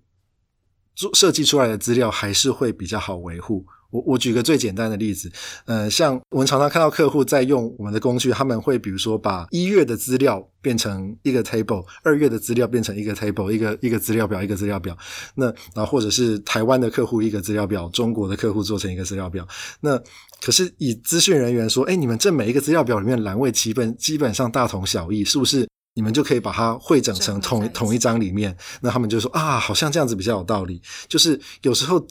做设计出来的资料还是会比较好维护。我我举个最简单的例子，呃，像我们常常看到客户在用我们的工具，他们会比如说把一月的资料变成一个 table，二月的资料变成一个 table，一个一个资料表，一个资料表。那然后或者是台湾的客户一个资料表，中国的客户做成一个资料表。那可是以资讯人员说，哎，你们这每一个资料表里面栏位基本基本上大同小异，是不是？你们就可以把它汇整成同同一张里面，那他们就说啊，好像这样子比较有道理。就是有时候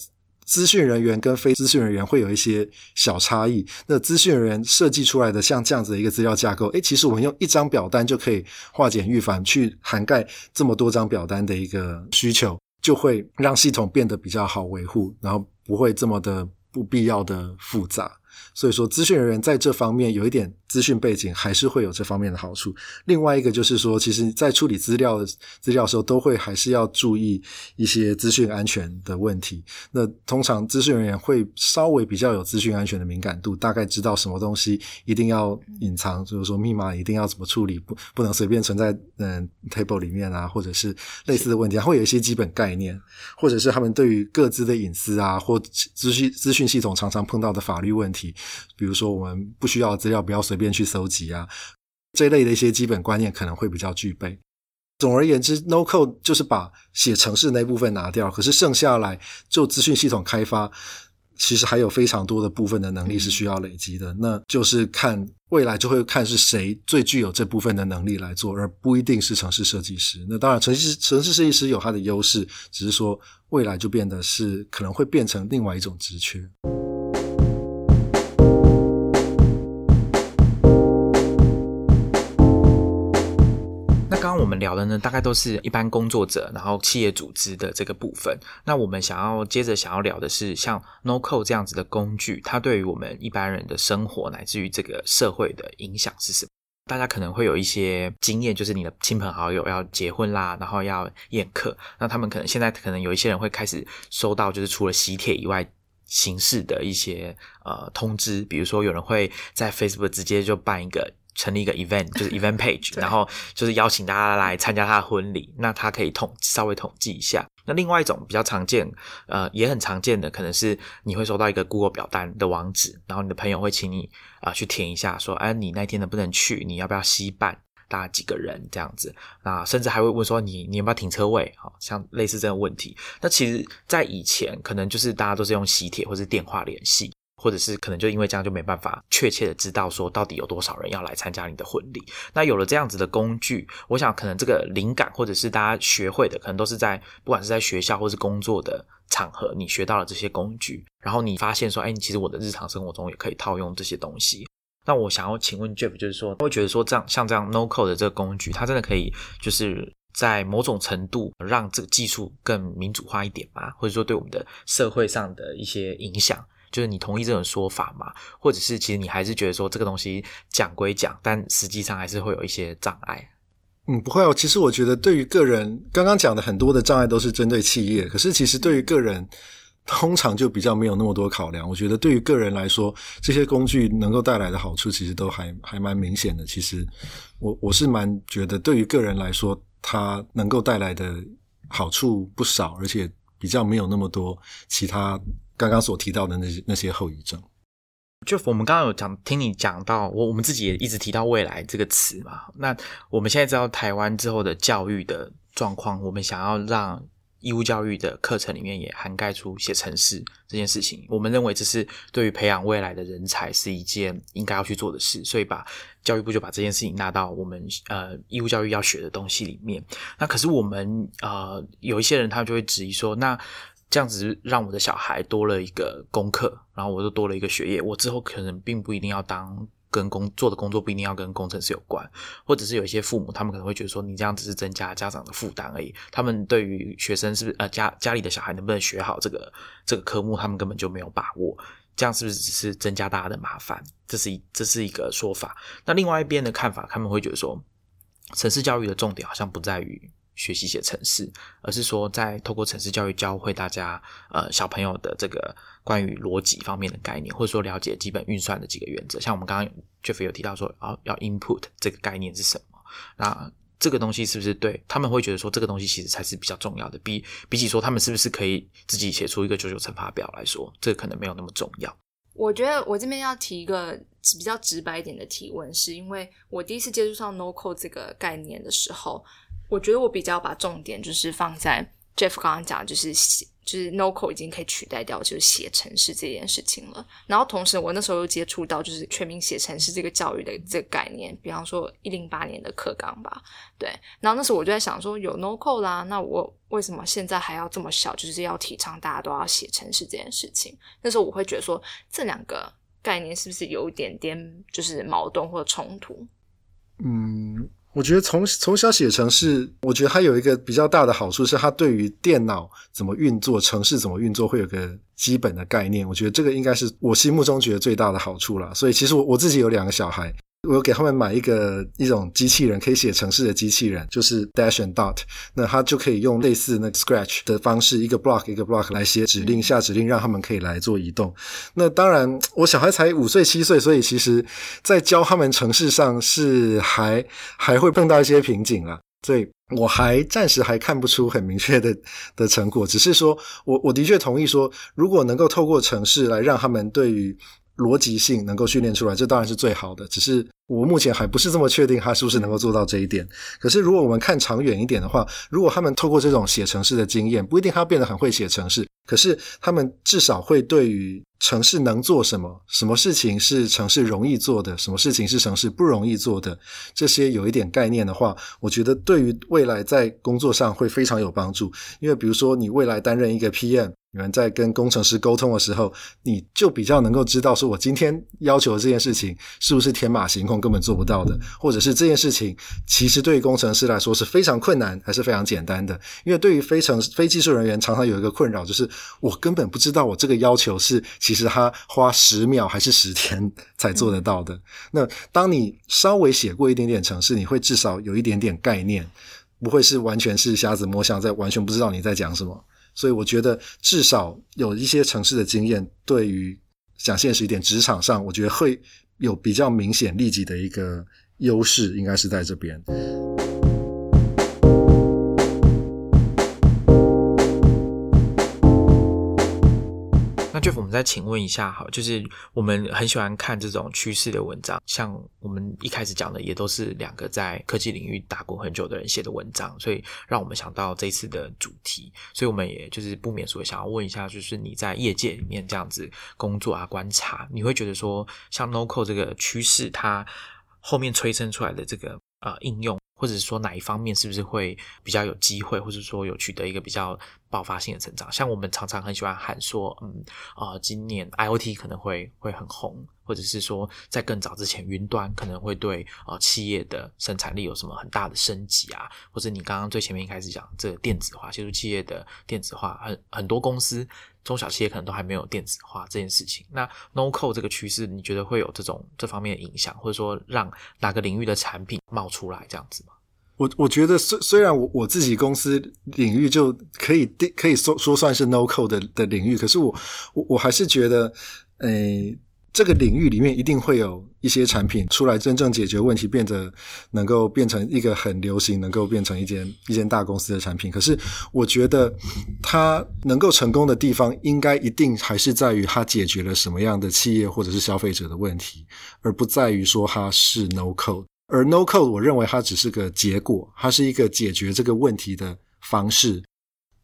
资讯人员跟非资讯人员会有一些小差异。那资讯人员设计出来的像这样子的一个资料架构，诶，其实我们用一张表单就可以化简预繁，去涵盖这么多张表单的一个需求，就会让系统变得比较好维护，然后不会这么的不必要的复杂。所以说，资讯人员在这方面有一点资讯背景，还是会有这方面的好处。另外一个就是说，其实，在处理资料的资料的时候，都会还是要注意一些资讯安全的问题。那通常资讯人员会稍微比较有资讯安全的敏感度，大概知道什么东西一定要隐藏，就是说密码一定要怎么处理，不不能随便存在嗯 table 里面啊，或者是类似的问题，会有一些基本概念，或者是他们对于各自的隐私啊，或资讯资讯系统常常碰到的法律问题。比如说，我们不需要资料，不要随便去搜集啊，这类的一些基本观念可能会比较具备。总而言之，No Code 就是把写程式那部分拿掉，可是剩下来做资讯系统开发，其实还有非常多的部分的能力是需要累积的。那就是看未来就会看是谁最具有这部分的能力来做，而不一定是城市设计师。那当然，城市城市设计师有他的优势，只是说未来就变得是可能会变成另外一种职缺。
聊的呢，大概都是一般工作者，然后企业组织的这个部分。那我们想要接着想要聊的是，像 NoCo 这样子的工具，它对于我们一般人的生活乃至于这个社会的影响是什么？大家可能会有一些经验，就是你的亲朋好友要结婚啦，然后要宴客，那他们可能现在可能有一些人会开始收到，就是除了喜帖以外形式的一些呃通知，比如说有人会在 Facebook 直接就办一个。成立一个 event，就是 event page，然后就是邀请大家来参加他的婚礼。那他可以统稍微统计一下。那另外一种比较常见，呃，也很常见的，可能是你会收到一个 Google 表单的网址，然后你的朋友会请你啊去填一下，说，哎，你那天能不能去？你要不要稀办？大概几个人这样子？那甚至还会问说，你你有没有停车位？好像类似这个问题。那其实，在以前，可能就是大家都是用喜帖或是电话联系。或者是可能就因为这样就没办法确切的知道说到底有多少人要来参加你的婚礼。那有了这样子的工具，我想可能这个灵感或者是大家学会的，可能都是在不管是在学校或是工作的场合，你学到了这些工具，然后你发现说，哎，其实我的日常生活中也可以套用这些东西。那我想要请问 Jeff，就是说，会觉得说这样像这样 No Code 的这个工具，它真的可以就是在某种程度让这个技术更民主化一点吗？或者说对我们的社会上的一些影响？就是你同意这种说法吗？或者是其实你还是觉得说这个东西讲归讲，但实际上还是会有一些障碍？
嗯，不会哦。其实我觉得对于个人，刚刚讲的很多的障碍都是针对企业，可是其实对于个人，通常就比较没有那么多考量。我觉得对于个人来说，这些工具能够带来的好处，其实都还还蛮明显的。其实我我是蛮觉得，对于个人来说，它能够带来的好处不少，而且比较没有那么多其他刚刚所提到的那些那些后遗症。
就我们刚刚有讲，听你讲到我，我们自己也一直提到未来这个词嘛。那我们现在知道台湾之后的教育的状况，我们想要让义务教育的课程里面也涵盖出写程式这件事情。我们认为这是对于培养未来的人才是一件应该要去做的事，所以把教育部就把这件事情纳到我们呃义务教育要学的东西里面。那可是我们呃有一些人他就会质疑说，那。这样子让我的小孩多了一个功课，然后我就多了一个学业。我之后可能并不一定要当跟工做的工作不一定要跟工程师有关，或者是有一些父母他们可能会觉得说，你这样只是增加家长的负担而已。他们对于学生是不是呃家家里的小孩能不能学好这个这个科目，他们根本就没有把握。这样是不是只是增加大家的麻烦？这是一这是一个说法。那另外一边的看法，他们会觉得说，城市教育的重点好像不在于。学习写程式，而是说在透过城市教育教会大家，呃，小朋友的这个关于逻辑方面的概念，或者说了解基本运算的几个原则。像我们刚刚 Jeff 有提到说，要要 input 这个概念是什么？那这个东西是不是对他们会觉得说，这个东西其实才是比较重要的？比比起说他们是不是可以自己写出一个九九乘法表来说，这可能没有那么重要。
我觉得我这边要提一个比较直白一点的提问，是因为我第一次接触上 no code 这个概念的时候。我觉得我比较把重点就是放在 Jeff 刚刚讲，就是写，就是 NOCO 已经可以取代掉就是写程式这件事情了。然后同时我那时候又接触到就是全民写程式这个教育的这个概念，比方说一零八年的课纲吧，对。然后那时候我就在想说，有 NOCO 啦，那我为什么现在还要这么小，就是要提倡大家都要写程式这件事情？那时候我会觉得说，这两个概念是不是有一点点就是矛盾或者冲突？
嗯。我觉得从从小写程式，我觉得它有一个比较大的好处，是它对于电脑怎么运作、城市怎么运作会有个基本的概念。我觉得这个应该是我心目中觉得最大的好处了。所以其实我我自己有两个小孩。我给他们买一个一种机器人，可以写程式的机器人，就是 Dash and Dot。那他就可以用类似那 Scratch 的方式，一个 block 一个 block 来写指令、下指令，让他们可以来做移动。那当然，我小孩才五岁七岁，所以其实在教他们程式上是还还会碰到一些瓶颈啊。所以我还暂时还看不出很明确的 的成果。只是说我我的确同意说，如果能够透过程式来让他们对于逻辑性能够训练出来，这当然是最好的。只是我目前还不是这么确定他是不是能够做到这一点。可是如果我们看长远一点的话，如果他们透过这种写城市的经验，不一定他变得很会写城市，可是他们至少会对于城市能做什么，什么事情是城市容易做的，什么事情是城市不容易做的，这些有一点概念的话，我觉得对于未来在工作上会非常有帮助。因为比如说你未来担任一个 PM。你们在跟工程师沟通的时候，你就比较能够知道，说我今天要求这件事情是不是天马行空、根本做不到的，或者是这件事情其实对于工程师来说是非常困难，还是非常简单的？因为对于非程非技术人员，常常有一个困扰，就是我根本不知道我这个要求是其实他花十秒还是十天才做得到的。那当你稍微写过一点点程式，你会至少有一点点概念，不会是完全是瞎子摸象，在完全不知道你在讲什么。所以我觉得至少有一些城市的经验，对于讲现实一点，职场上我觉得会有比较明显利己的一个优势，应该是在这边。
Jeff，我们再请问一下，哈，就是我们很喜欢看这种趋势的文章，像我们一开始讲的，也都是两个在科技领域打过很久的人写的文章，所以让我们想到这次的主题，所以我们也就是不免说想要问一下，就是你在业界里面这样子工作啊，观察，你会觉得说，像 NoCo 这个趋势，它后面催生出来的这个呃应用。或者说哪一方面是不是会比较有机会，或者说有取得一个比较爆发性的成长？像我们常常很喜欢喊说，嗯啊，今年 IOT 可能会会很红，或者是说在更早之前，云端可能会对呃企业的生产力有什么很大的升级啊？或者你刚刚最前面一开始讲这个电子化，协助企业的电子化，很很多公司中小企业可能都还没有电子化这件事情。那 No Code 这个趋势，你觉得会有这种这方面的影响，或者说让哪个领域的产品冒出来这样子吗？
我我觉得虽虽然我我自己公司领域就可以定可以说说算是 no code 的的领域，可是我我我还是觉得，诶、这个领域里面一定会有一些产品出来，真正解决问题，变得能够变成一个很流行，能够变成一间一间大公司的产品。可是我觉得它能够成功的地方，应该一定还是在于它解决了什么样的企业或者是消费者的问题，而不在于说它是 no code。而 no code，我认为它只是个结果，它是一个解决这个问题的方式。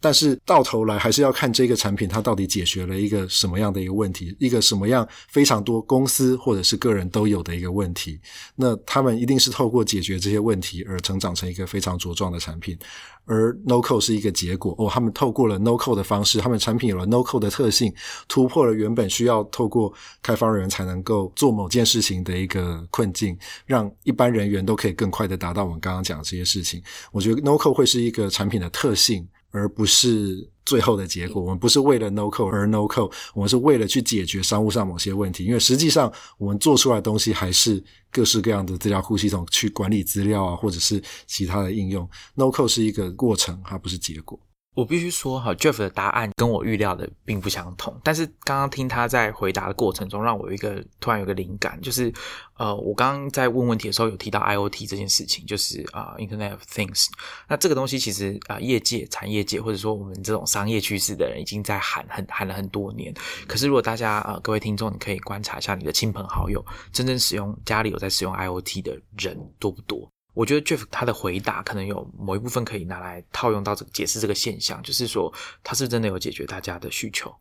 但是到头来还是要看这个产品它到底解决了一个什么样的一个问题，一个什么样非常多公司或者是个人都有的一个问题。那他们一定是透过解决这些问题而成长成一个非常茁壮的产品。而 NoCo 是一个结果哦，他们透过了 NoCo 的方式，他们产品有了 NoCo 的特性，突破了原本需要透过开发人员才能够做某件事情的一个困境，让一般人员都可以更快的达到我们刚刚讲的这些事情。我觉得 NoCo 会是一个产品的特性。而不是最后的结果。我们不是为了 no code 而 no code，我们是为了去解决商务上某些问题。因为实际上我们做出来的东西还是各式各样的资料库系统去管理资料啊，或者是其他的应用。no code 是一个过程，而不是结果。
我必须说哈，Jeff 的答案跟我预料的并不相同。但是刚刚听他在回答的过程中，让我有一个突然有个灵感，就是呃，我刚刚在问问题的时候有提到 IOT 这件事情，就是啊、，Internet of Things。那这个东西其实啊、业界、产业界或者说我们这种商业趋势的人已经在喊很喊了很多年。可是如果大家呃各位听众，你可以观察一下你的亲朋好友，真正使用家里有在使用 IOT 的人多不多？我觉得 Jeff 他的回答可能有某一部分可以拿来套用到这个解释这个现象，就是说他是真的有解决大家的需求，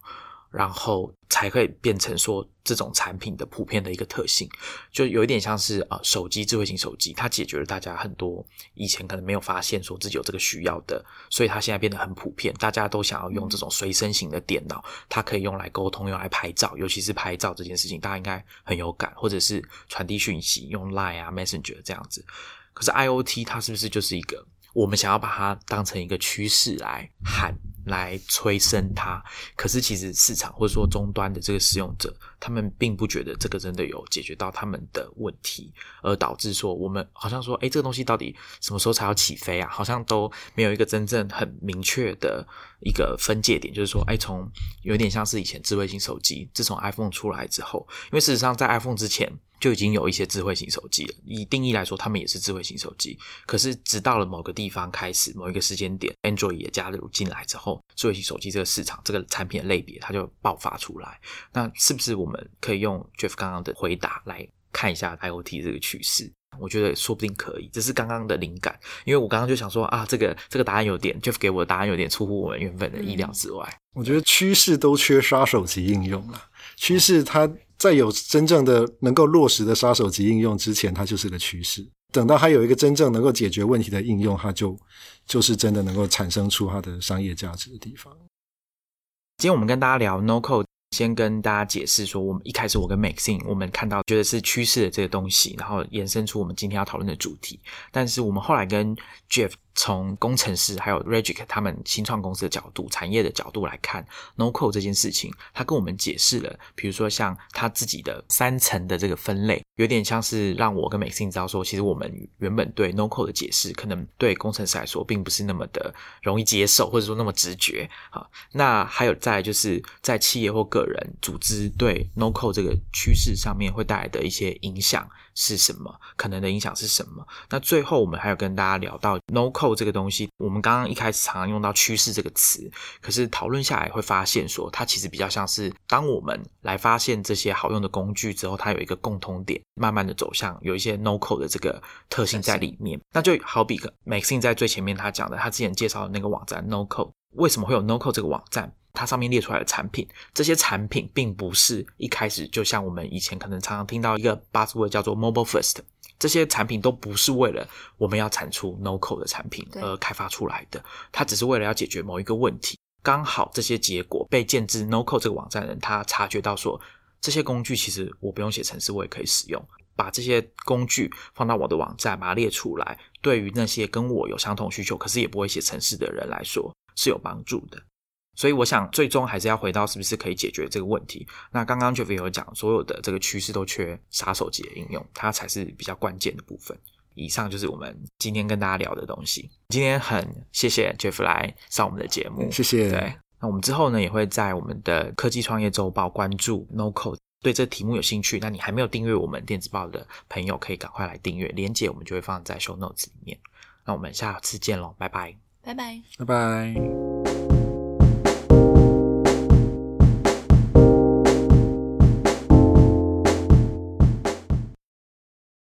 然后才可以变成说这种产品的普遍的一个特性，就有一点像是啊、手机智慧型手机，它解决了大家很多以前可能没有发现说自己有这个需要的，所以它现在变得很普遍，大家都想要用这种随身型的电脑，它可以用来沟通，用来拍照，尤其是拍照这件事情，大家应该很有感，或者是传递讯息，用 Line 啊 Messenger 这样子。可是 IOT 它是不是就是一个我们想要把它当成一个趋势来喊、来催生它？可是其实市场或者说终端的这个使用者，他们并不觉得这个真的有解决到他们的问题，而导致说我们好像说，哎，这个东西到底什么时候才要起飞啊？好像都没有一个真正很明确的一个分界点，就是说，哎，从有点像是以前智慧型手机，自从 iPhone 出来之后，因为事实上在 iPhone 之前。就已经有一些智慧型手机了。以定义来说，他们也是智慧型手机。可是，直到了某个地方开始，某一个时间点，Android 也加入进来之后，智慧型手机这个市场、这个产品的类别，它就爆发出来。那是不是我们可以用 Jeff 刚刚的回答来看一下 IoT 这个趋势？我觉得说不定可以，这是刚刚的灵感。因为我刚刚就想说啊，这个这个答案有点 Jeff 给我的答案有点出乎我们原本的意料之外。
我觉得趋势都缺杀手级应用了，趋势它。在有真正的能够落实的杀手级应用之前，它就是个趋势。等到它有一个真正能够解决问题的应用，它就就是真的能够产生出它的商业价值的地方。
今天我们跟大家聊 No Code，先跟大家解释说，我们一开始我跟 Maxine 我们看到觉得是趋势的这个东西，然后延伸出我们今天要讨论的主题。但是我们后来跟 Jeff 从工程师还有 Regic 他们新创公司的角度、产业的角度来看 No Code 这件事情，他跟我们解释了，比如说像他自己的三层的这个分类，有点像是让我跟 Maxine 知道说，其实我们原本对 No Code 的解释，可能对工程师来说并不是那么的容易接受，或者说那么直觉啊。那还有在就是在企业或个人组织对 No Code 这个趋势上面会带来的一些影响是什么？可能的影响是什么？那最后我们还有跟大家聊到 No Code。这个东西，我们刚刚一开始常常用到“趋势”这个词，可是讨论下来会发现说，它其实比较像是当我们来发现这些好用的工具之后，它有一个共通点，慢慢的走向有一些 No Code 的这个特性在里面。那就好比 Maxine 在最前面他讲的，他之前介绍的那个网站 No Code，为什么会有 No Code 这个网站？它上面列出来的产品，这些产品并不是一开始就像我们以前可能常常听到一个 buzzword 叫做 Mobile First。这些产品都不是为了我们要产出 No Code 的产品而开发出来的，它只是为了要解决某一个问题。刚好这些结果被建制 No Code 这个网站的人，他察觉到说，这些工具其实我不用写程式，我也可以使用。把这些工具放到我的网站，把它列出来，对于那些跟我有相同需求，可是也不会写程式的人来说是有帮助的。所以我想，最终还是要回到是不是可以解决这个问题。那刚刚 Jeff 有讲，所有的这个趋势都缺杀手级的应用，它才是比较关键的部分。以上就是我们今天跟大家聊的东西。今天很谢谢 Jeff 来上我们的节目，
谢谢。
对，那我们之后呢也会在我们的科技创业周报关注 No Code。对这题目有兴趣，那你还没有订阅我们电子报的朋友，可以赶快来订阅，链接我们就会放在 Show Notes 里面。那我们下次见喽，拜拜，
拜拜，
拜拜。